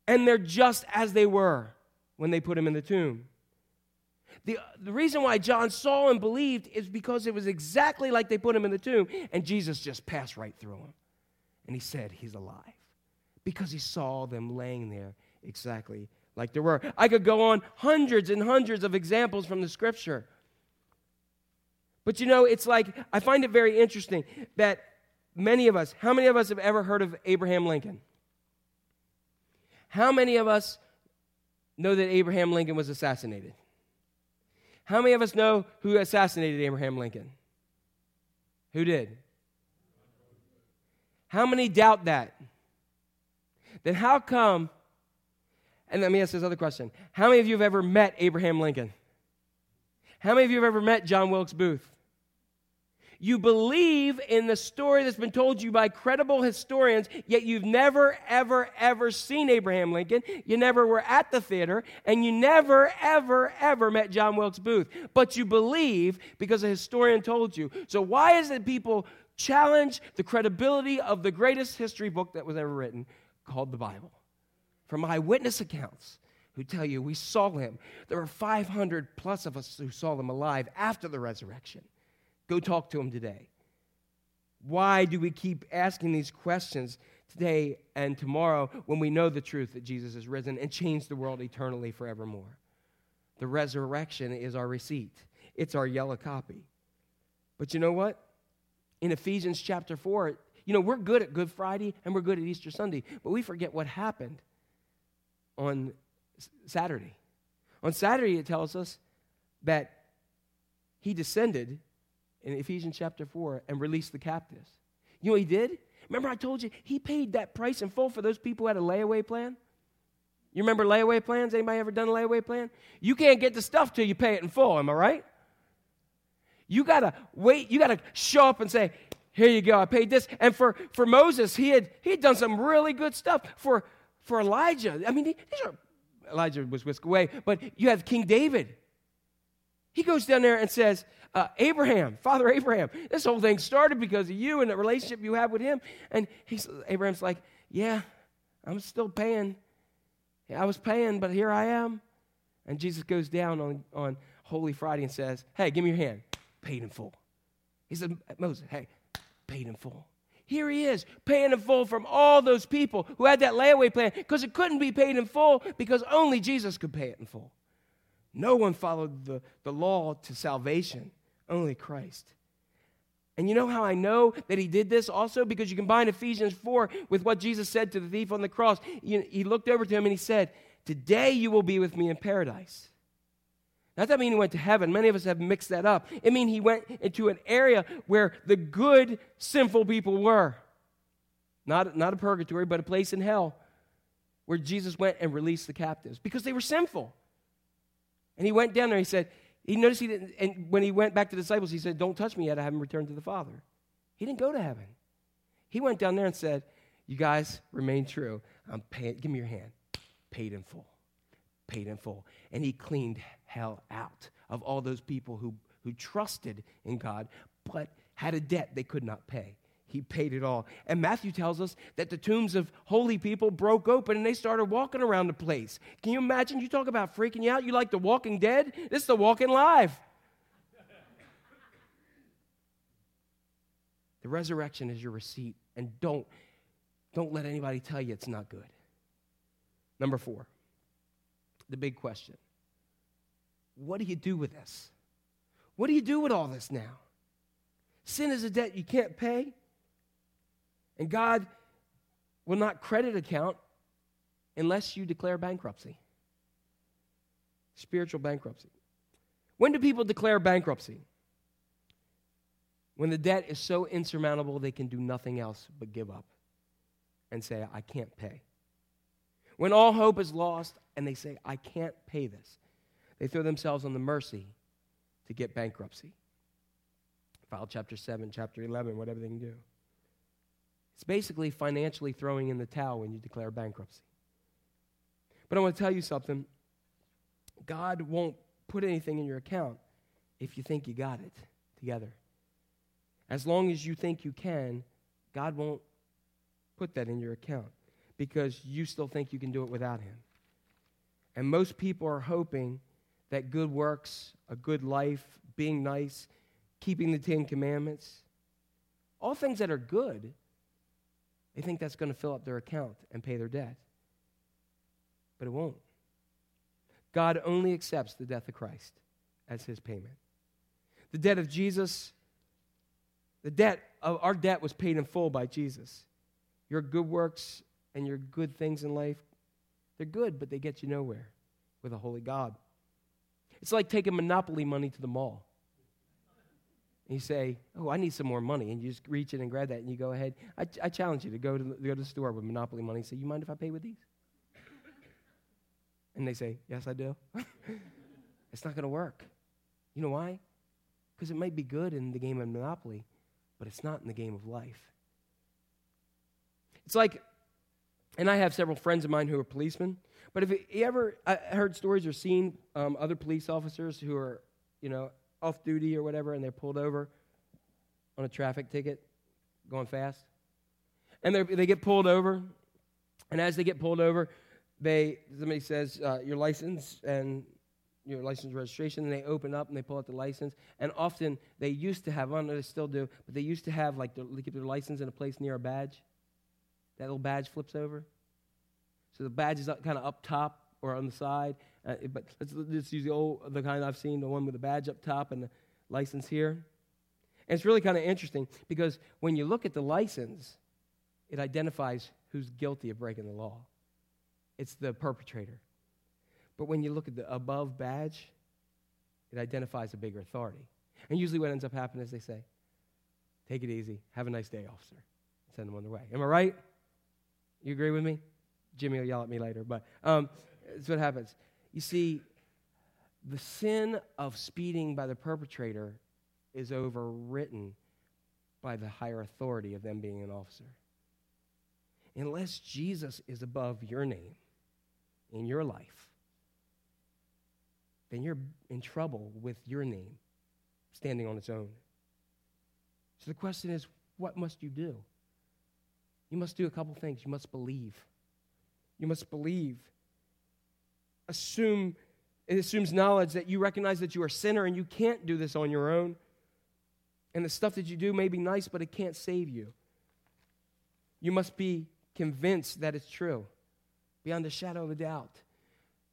And they're just as they were when they put him in the tomb. The, the reason why John saw and believed is because it was exactly like they put him in the tomb, and Jesus just passed right through him. And he said, He's alive because he saw them laying there exactly like there were. I could go on hundreds and hundreds of examples from the scripture. But you know, it's like, I find it very interesting that many of us, how many of us have ever heard of Abraham Lincoln? How many of us know that Abraham Lincoln was assassinated? How many of us know who assassinated Abraham Lincoln? Who did? How many doubt that? then how come? And let me ask this other question How many of you have ever met Abraham Lincoln? How many of you have ever met John Wilkes Booth? You believe in the story that's been told you by credible historians, yet you've never, ever, ever seen Abraham Lincoln. You never were at the theater, and you never, ever, ever met John Wilkes Booth. But you believe because a historian told you. So, why is it people challenge the credibility of the greatest history book that was ever written? called the Bible from eyewitness accounts who tell you we saw him. There were 500 plus of us who saw him alive after the resurrection. Go talk to him today. Why do we keep asking these questions today and tomorrow when we know the truth that Jesus has risen and changed the world eternally forevermore? The resurrection is our receipt, it's our yellow copy. But you know what? In Ephesians chapter 4, you know, we're good at Good Friday and we're good at Easter Sunday, but we forget what happened on Saturday. On Saturday, it tells us that he descended in Ephesians chapter 4 and released the captives. You know what he did? Remember, I told you he paid that price in full for those people who had a layaway plan? You remember layaway plans? Anybody ever done a layaway plan? You can't get the stuff till you pay it in full, am I right? You gotta wait, you gotta show up and say, here you go, I paid this. And for, for Moses, he had, he had done some really good stuff. For, for Elijah, I mean, these are, Elijah was whisked away, but you have King David. He goes down there and says, uh, Abraham, Father Abraham, this whole thing started because of you and the relationship you have with him. And he's, Abraham's like, Yeah, I'm still paying. I was paying, but here I am. And Jesus goes down on, on, Holy Friday and says, Hey, give me your hand. Paid in full. He said, Moses, hey, paid in full. Here he is, paying in full from all those people who had that layaway plan because it couldn't be paid in full because only Jesus could pay it in full. No one followed the, the law to salvation, only Christ. And you know how I know that he did this also? Because you combine Ephesians 4 with what Jesus said to the thief on the cross. He looked over to him and he said, Today you will be with me in paradise. Not that mean he went to heaven. Many of us have mixed that up. It mean he went into an area where the good, sinful people were. Not, not a purgatory, but a place in hell where Jesus went and released the captives because they were sinful. And he went down there. And he said, he noticed he didn't, and when he went back to the disciples, he said, Don't touch me yet. I haven't returned to the Father. He didn't go to heaven. He went down there and said, You guys remain true. I'm paying, give me your hand. Paid in full. Paid in full. And he cleaned hell out of all those people who, who trusted in God but had a debt they could not pay. He paid it all. And Matthew tells us that the tombs of holy people broke open and they started walking around the place. Can you imagine? You talk about freaking you out. You like the walking dead? This is the walking live. the resurrection is your receipt. And don't, don't let anybody tell you it's not good. Number four, the big question what do you do with this? What do you do with all this now? Sin is a debt you can't pay, and God will not credit account unless you declare bankruptcy. Spiritual bankruptcy. When do people declare bankruptcy? When the debt is so insurmountable they can do nothing else but give up and say, I can't pay. When all hope is lost and they say, I can't pay this. They throw themselves on the mercy to get bankruptcy. File chapter 7, chapter 11, whatever they can do. It's basically financially throwing in the towel when you declare bankruptcy. But I want to tell you something God won't put anything in your account if you think you got it together. As long as you think you can, God won't put that in your account because you still think you can do it without Him. And most people are hoping that good works, a good life, being nice, keeping the Ten Commandments, all things that are good, they think that's going to fill up their account and pay their debt. But it won't. God only accepts the death of Christ as his payment. The debt of Jesus, the debt of our debt was paid in full by Jesus. Your good works and your good things in life, they're good, but they get you nowhere with a holy God. It's like taking monopoly money to the mall. You say, Oh, I need some more money. And you just reach in and grab that and you go ahead. I, I challenge you to go to, the, go to the store with monopoly money and say, You mind if I pay with these? And they say, Yes, I do. it's not going to work. You know why? Because it might be good in the game of Monopoly, but it's not in the game of life. It's like, and I have several friends of mine who are policemen, but if you ever I heard stories or seen um, other police officers who are, you know, off duty or whatever, and they're pulled over on a traffic ticket, going fast, and they get pulled over, and as they get pulled over, they somebody says uh, your license and your license registration, and they open up and they pull out the license. And often they used to have, I don't know, they still do, but they used to have like their, keep their license in a place near a badge. That little badge flips over. So the badge is kind of up top or on the side. Uh, but let's, let's use the old, the kind I've seen, the one with the badge up top and the license here. And it's really kind of interesting because when you look at the license, it identifies who's guilty of breaking the law. It's the perpetrator. But when you look at the above badge, it identifies a bigger authority. And usually what ends up happening is they say, Take it easy. Have a nice day, officer. Send them on their way. Am I right? You agree with me? Jimmy will yell at me later, but um, that's what happens. You see, the sin of speeding by the perpetrator is overwritten by the higher authority of them being an officer. Unless Jesus is above your name in your life, then you're in trouble with your name standing on its own. So the question is, what must you do? You must do a couple things. You must believe. You must believe. Assume It assumes knowledge that you recognize that you are a sinner and you can't do this on your own. And the stuff that you do may be nice, but it can't save you. You must be convinced that it's true, beyond a shadow of a doubt.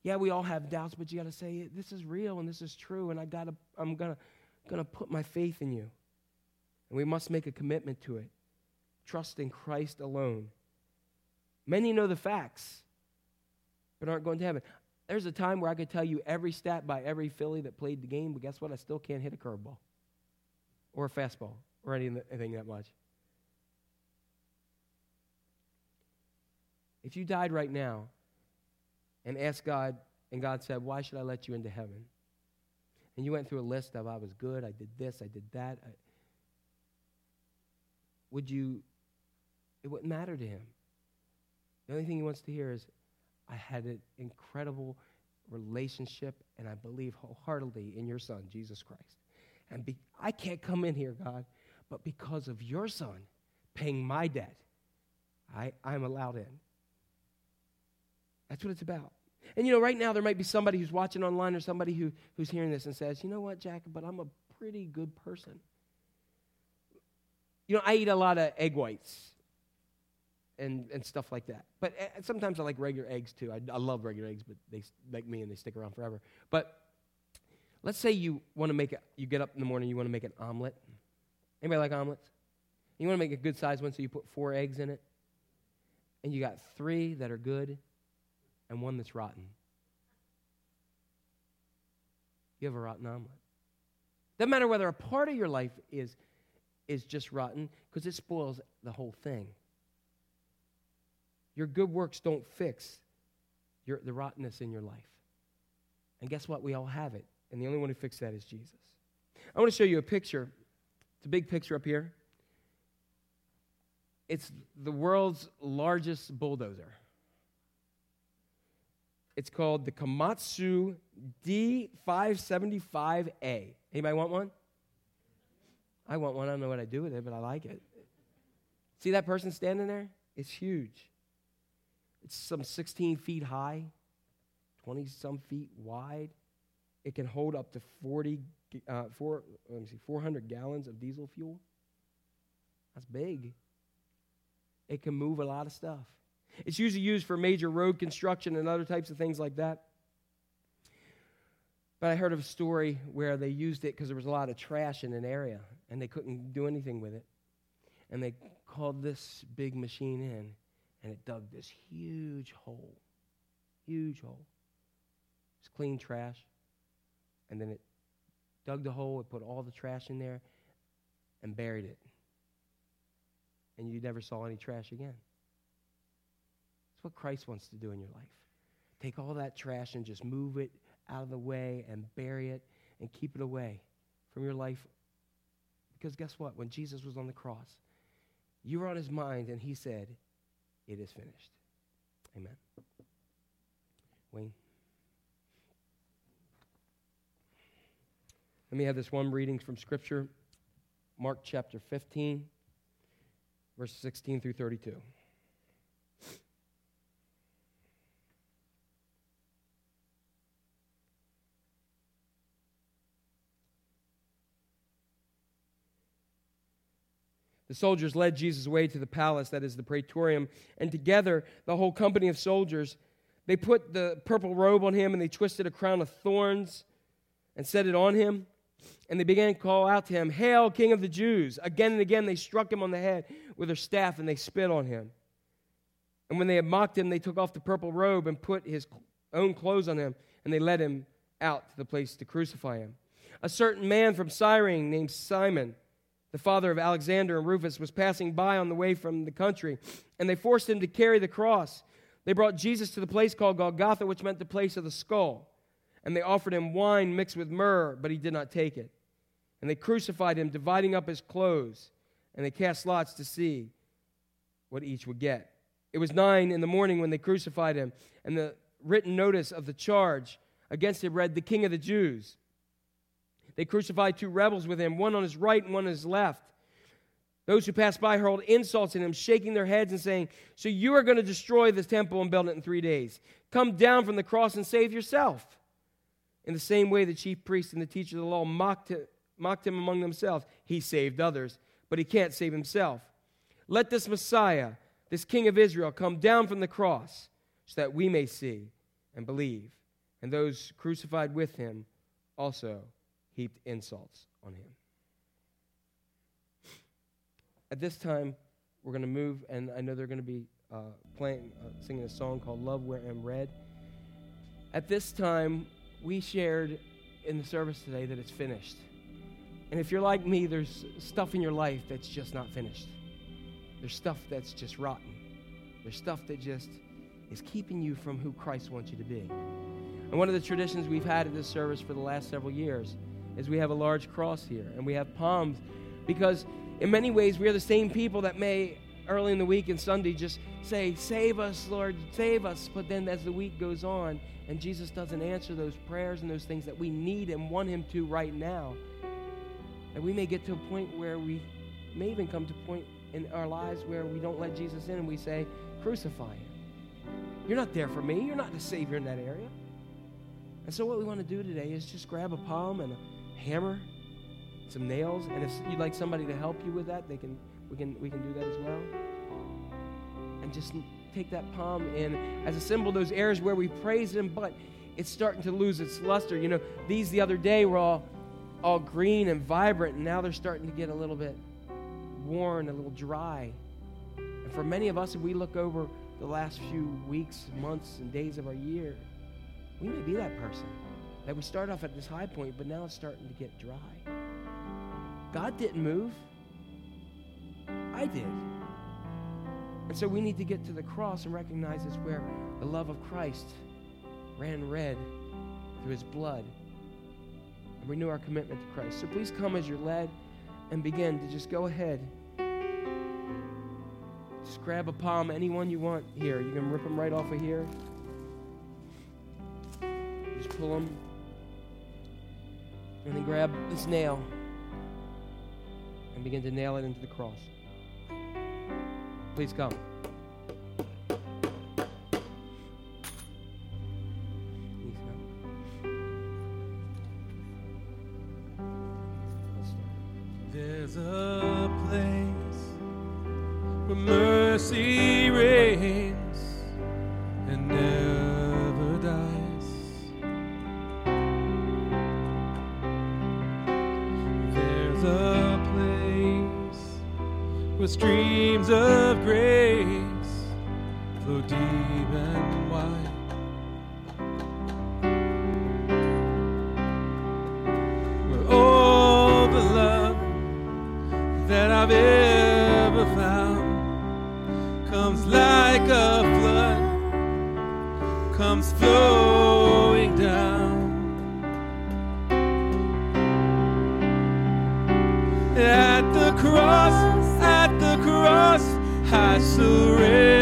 Yeah, we all have doubts, but you got to say this is real and this is true, and I got to. I'm gonna gonna put my faith in you, and we must make a commitment to it. Trust in Christ alone. Many know the facts, but aren't going to heaven. There's a time where I could tell you every stat by every Philly that played the game, but guess what? I still can't hit a curveball or a fastball or anything that much. If you died right now and asked God, and God said, Why should I let you into heaven? And you went through a list of, I was good, I did this, I did that. I, would you, it wouldn't matter to him. The only thing he wants to hear is, I had an incredible relationship, and I believe wholeheartedly in your son, Jesus Christ. And be, I can't come in here, God, but because of your son paying my debt, I, I'm allowed in. That's what it's about. And you know, right now there might be somebody who's watching online or somebody who, who's hearing this and says, you know what, Jack, but I'm a pretty good person. You know, I eat a lot of egg whites and, and stuff like that. But uh, sometimes I like regular eggs too. I, I love regular eggs, but they like me and they stick around forever. But let's say you want to make it, you get up in the morning, you want to make an omelet. Anybody like omelets? You want to make a good size one, so you put four eggs in it. And you got three that are good and one that's rotten. You have a rotten omelet. Doesn't matter whether a part of your life is, is just rotten, because it spoils the whole thing. Your good works don't fix your, the rottenness in your life. And guess what? We all have it. And the only one who fixed that is Jesus. I want to show you a picture. It's a big picture up here. It's the world's largest bulldozer. It's called the Komatsu D575A. Anybody want one? I want one. I don't know what I do with it, but I like it. See that person standing there? It's huge. It's some 16 feet high, 20 some feet wide. It can hold up to 40, uh, four, let me see, 400 gallons of diesel fuel. That's big. It can move a lot of stuff. It's usually used for major road construction and other types of things like that. But I heard of a story where they used it because there was a lot of trash in an area and they couldn't do anything with it. And they called this big machine in and it dug this huge hole. Huge hole. It's clean trash. And then it dug the hole, it put all the trash in there and buried it. And you never saw any trash again That's what Christ wants to do in your life. Take all that trash and just move it out of the way and bury it and keep it away from your life. Because guess what? When Jesus was on the cross, you were on his mind and he said, It is finished. Amen. Wayne. Let me have this one reading from Scripture Mark chapter 15, verses 16 through 32. The soldiers led Jesus away to the palace, that is the praetorium, and together, the whole company of soldiers, they put the purple robe on him and they twisted a crown of thorns and set it on him. And they began to call out to him, Hail, King of the Jews! Again and again they struck him on the head with their staff and they spit on him. And when they had mocked him, they took off the purple robe and put his own clothes on him, and they led him out to the place to crucify him. A certain man from Cyrene named Simon the father of Alexander and Rufus, was passing by on the way from the country, and they forced him to carry the cross. They brought Jesus to the place called Golgotha, which meant the place of the skull. And they offered him wine mixed with myrrh, but he did not take it. And they crucified him, dividing up his clothes, and they cast lots to see what each would get. It was nine in the morning when they crucified him, and the written notice of the charge against him read, The King of the Jews. They crucified two rebels with him, one on his right and one on his left. Those who passed by hurled insults at him, shaking their heads and saying, So you are going to destroy this temple and build it in three days. Come down from the cross and save yourself. In the same way, the chief priests and the teachers of the law mocked him, mocked him among themselves. He saved others, but he can't save himself. Let this Messiah, this King of Israel, come down from the cross so that we may see and believe. And those crucified with him also heaped insults on him. At this time, we're going to move, and I know they're going to be uh, playing, uh, singing a song called Love Ran Red. At this time, we shared in the service today that it's finished. And if you're like me, there's stuff in your life that's just not finished. There's stuff that's just rotten. There's stuff that just is keeping you from who Christ wants you to be. And one of the traditions we've had at this service for the last several years is we have a large cross here and we have palms because in many ways we are the same people that may early in the week and Sunday just say, Save us, Lord, save us. But then as the week goes on and Jesus doesn't answer those prayers and those things that we need and want Him to right now, and we may get to a point where we may even come to a point in our lives where we don't let Jesus in and we say, Crucify Him. You're not there for me. You're not the Savior in that area. And so, what we want to do today is just grab a palm and a hammer, some nails, and if you'd like somebody to help you with that, they can. We can. We can do that as well. And just take that palm in as a symbol those areas where we praise Him, but it's starting to lose its luster. You know, these the other day were all all green and vibrant, and now they're starting to get a little bit worn, a little dry. And for many of us, if we look over the last few weeks, months, and days of our year, we may be that person. That we start off at this high point, but now it's starting to get dry. God didn't move. I did. And so we need to get to the cross and recognize it's where the love of Christ ran red through his blood and renew our commitment to Christ. So please come as you're led and begin to just go ahead. Just grab a palm, anyone you want here. You can rip them right off of here. Just pull them. And then grab this nail and begin to nail it into the cross. Please come. Comes like a flood, comes flowing down. At the cross, at the cross, I surrender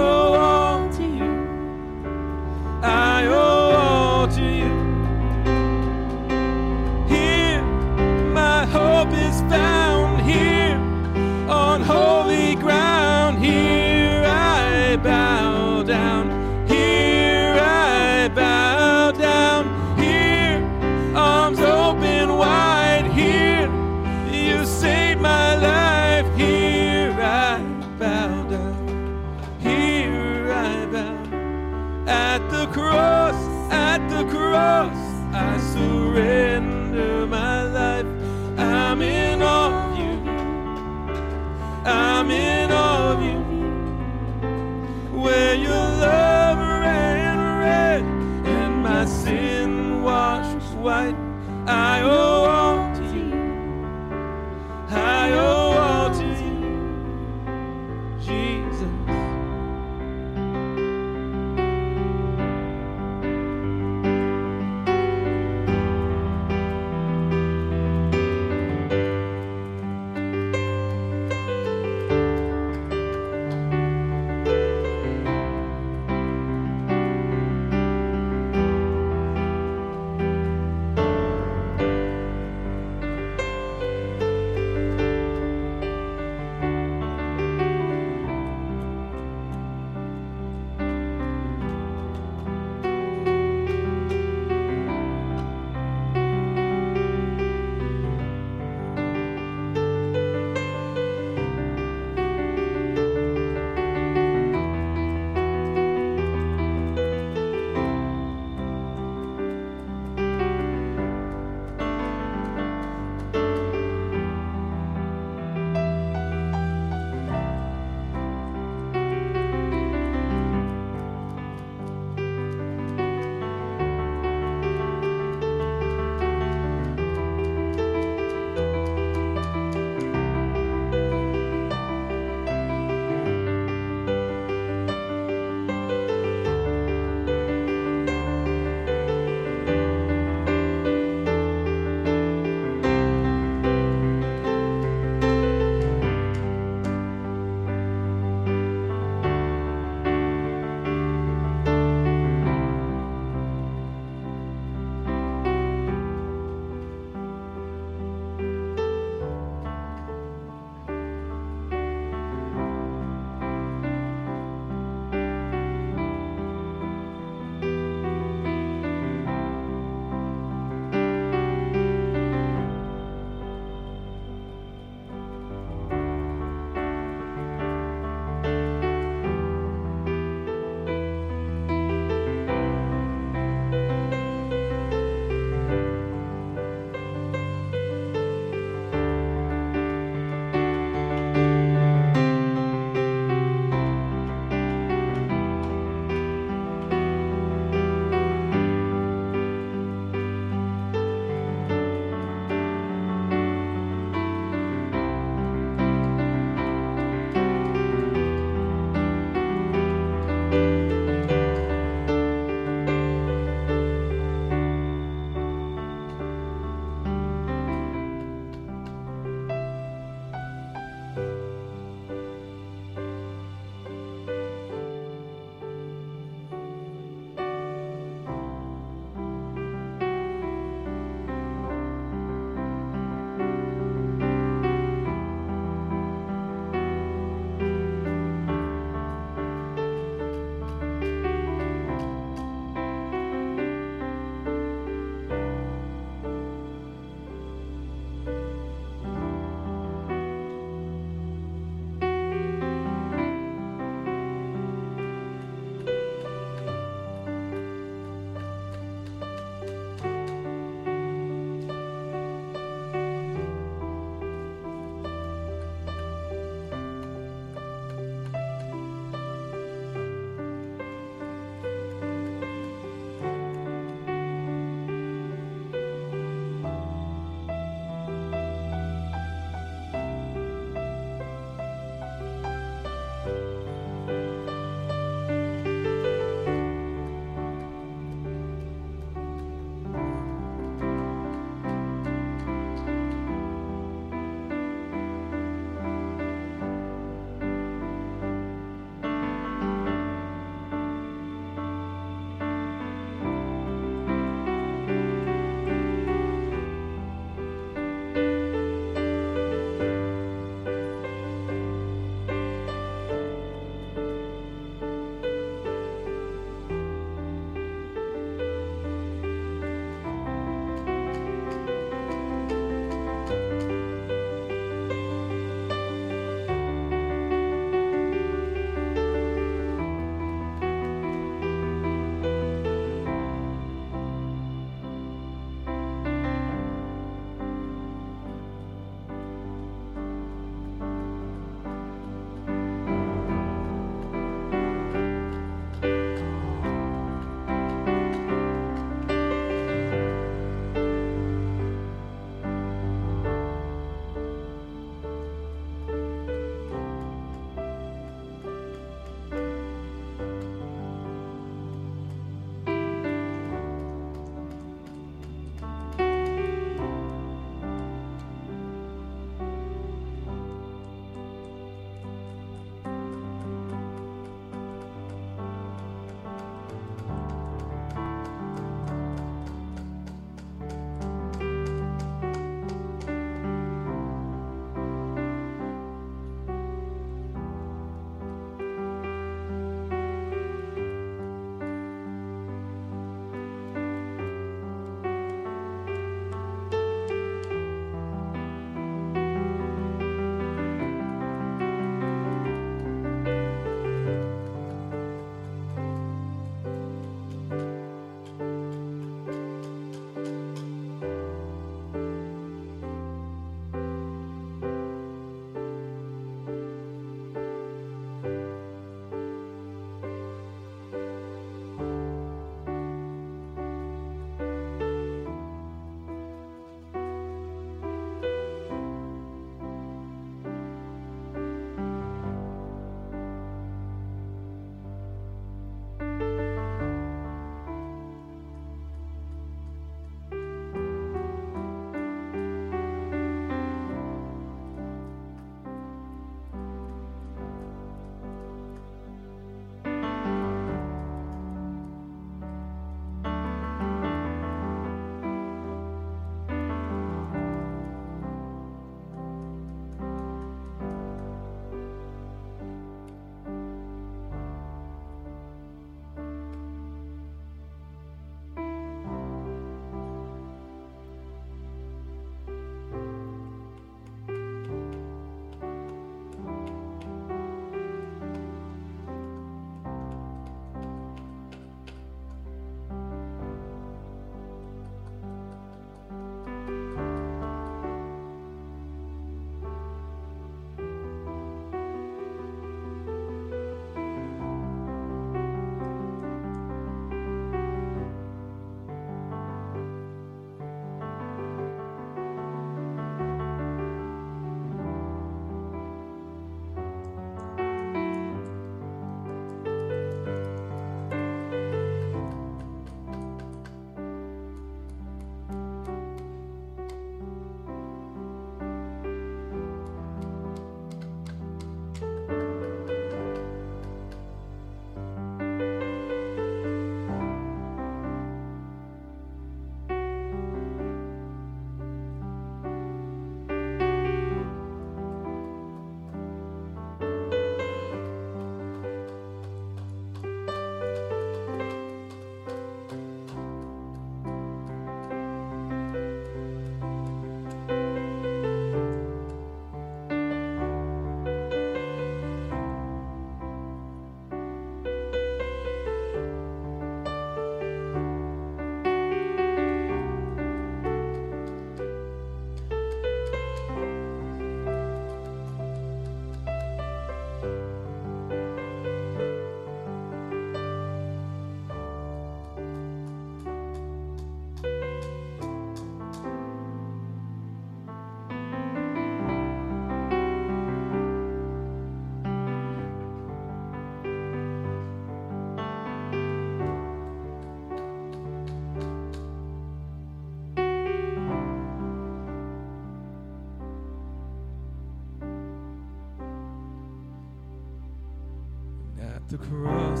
the cross,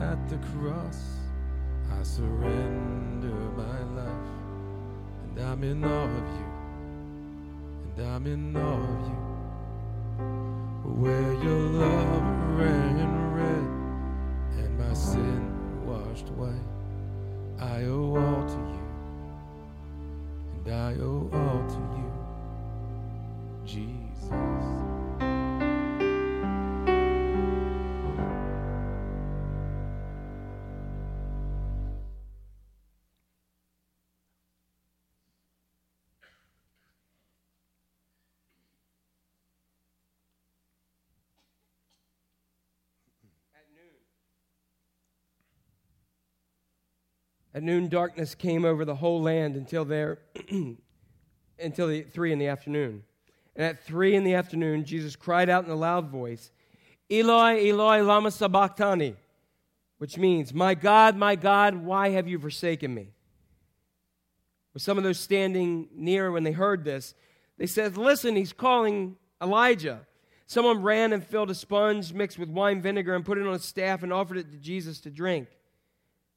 at the cross, I surrender my life. And I'm in awe of you, and I'm in awe of you. Where your love At noon, darkness came over the whole land until there, until the, three in the afternoon. And at three in the afternoon, Jesus cried out in a loud voice, Eloi, Eloi, lama sabachthani, which means, My God, my God, why have you forsaken me? With some of those standing near when they heard this, they said, Listen, he's calling Elijah. Someone ran and filled a sponge mixed with wine vinegar and put it on a staff and offered it to Jesus to drink.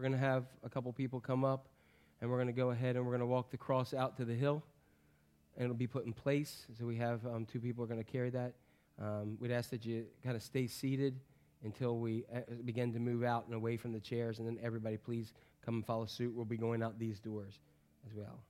We're going to have a couple people come up, and we're going to go ahead and we're going to walk the cross out to the hill, and it'll be put in place. So we have um, two people are going to carry that. Um, we'd ask that you kind of stay seated until we uh, begin to move out and away from the chairs, and then everybody please come and follow suit. We'll be going out these doors as well.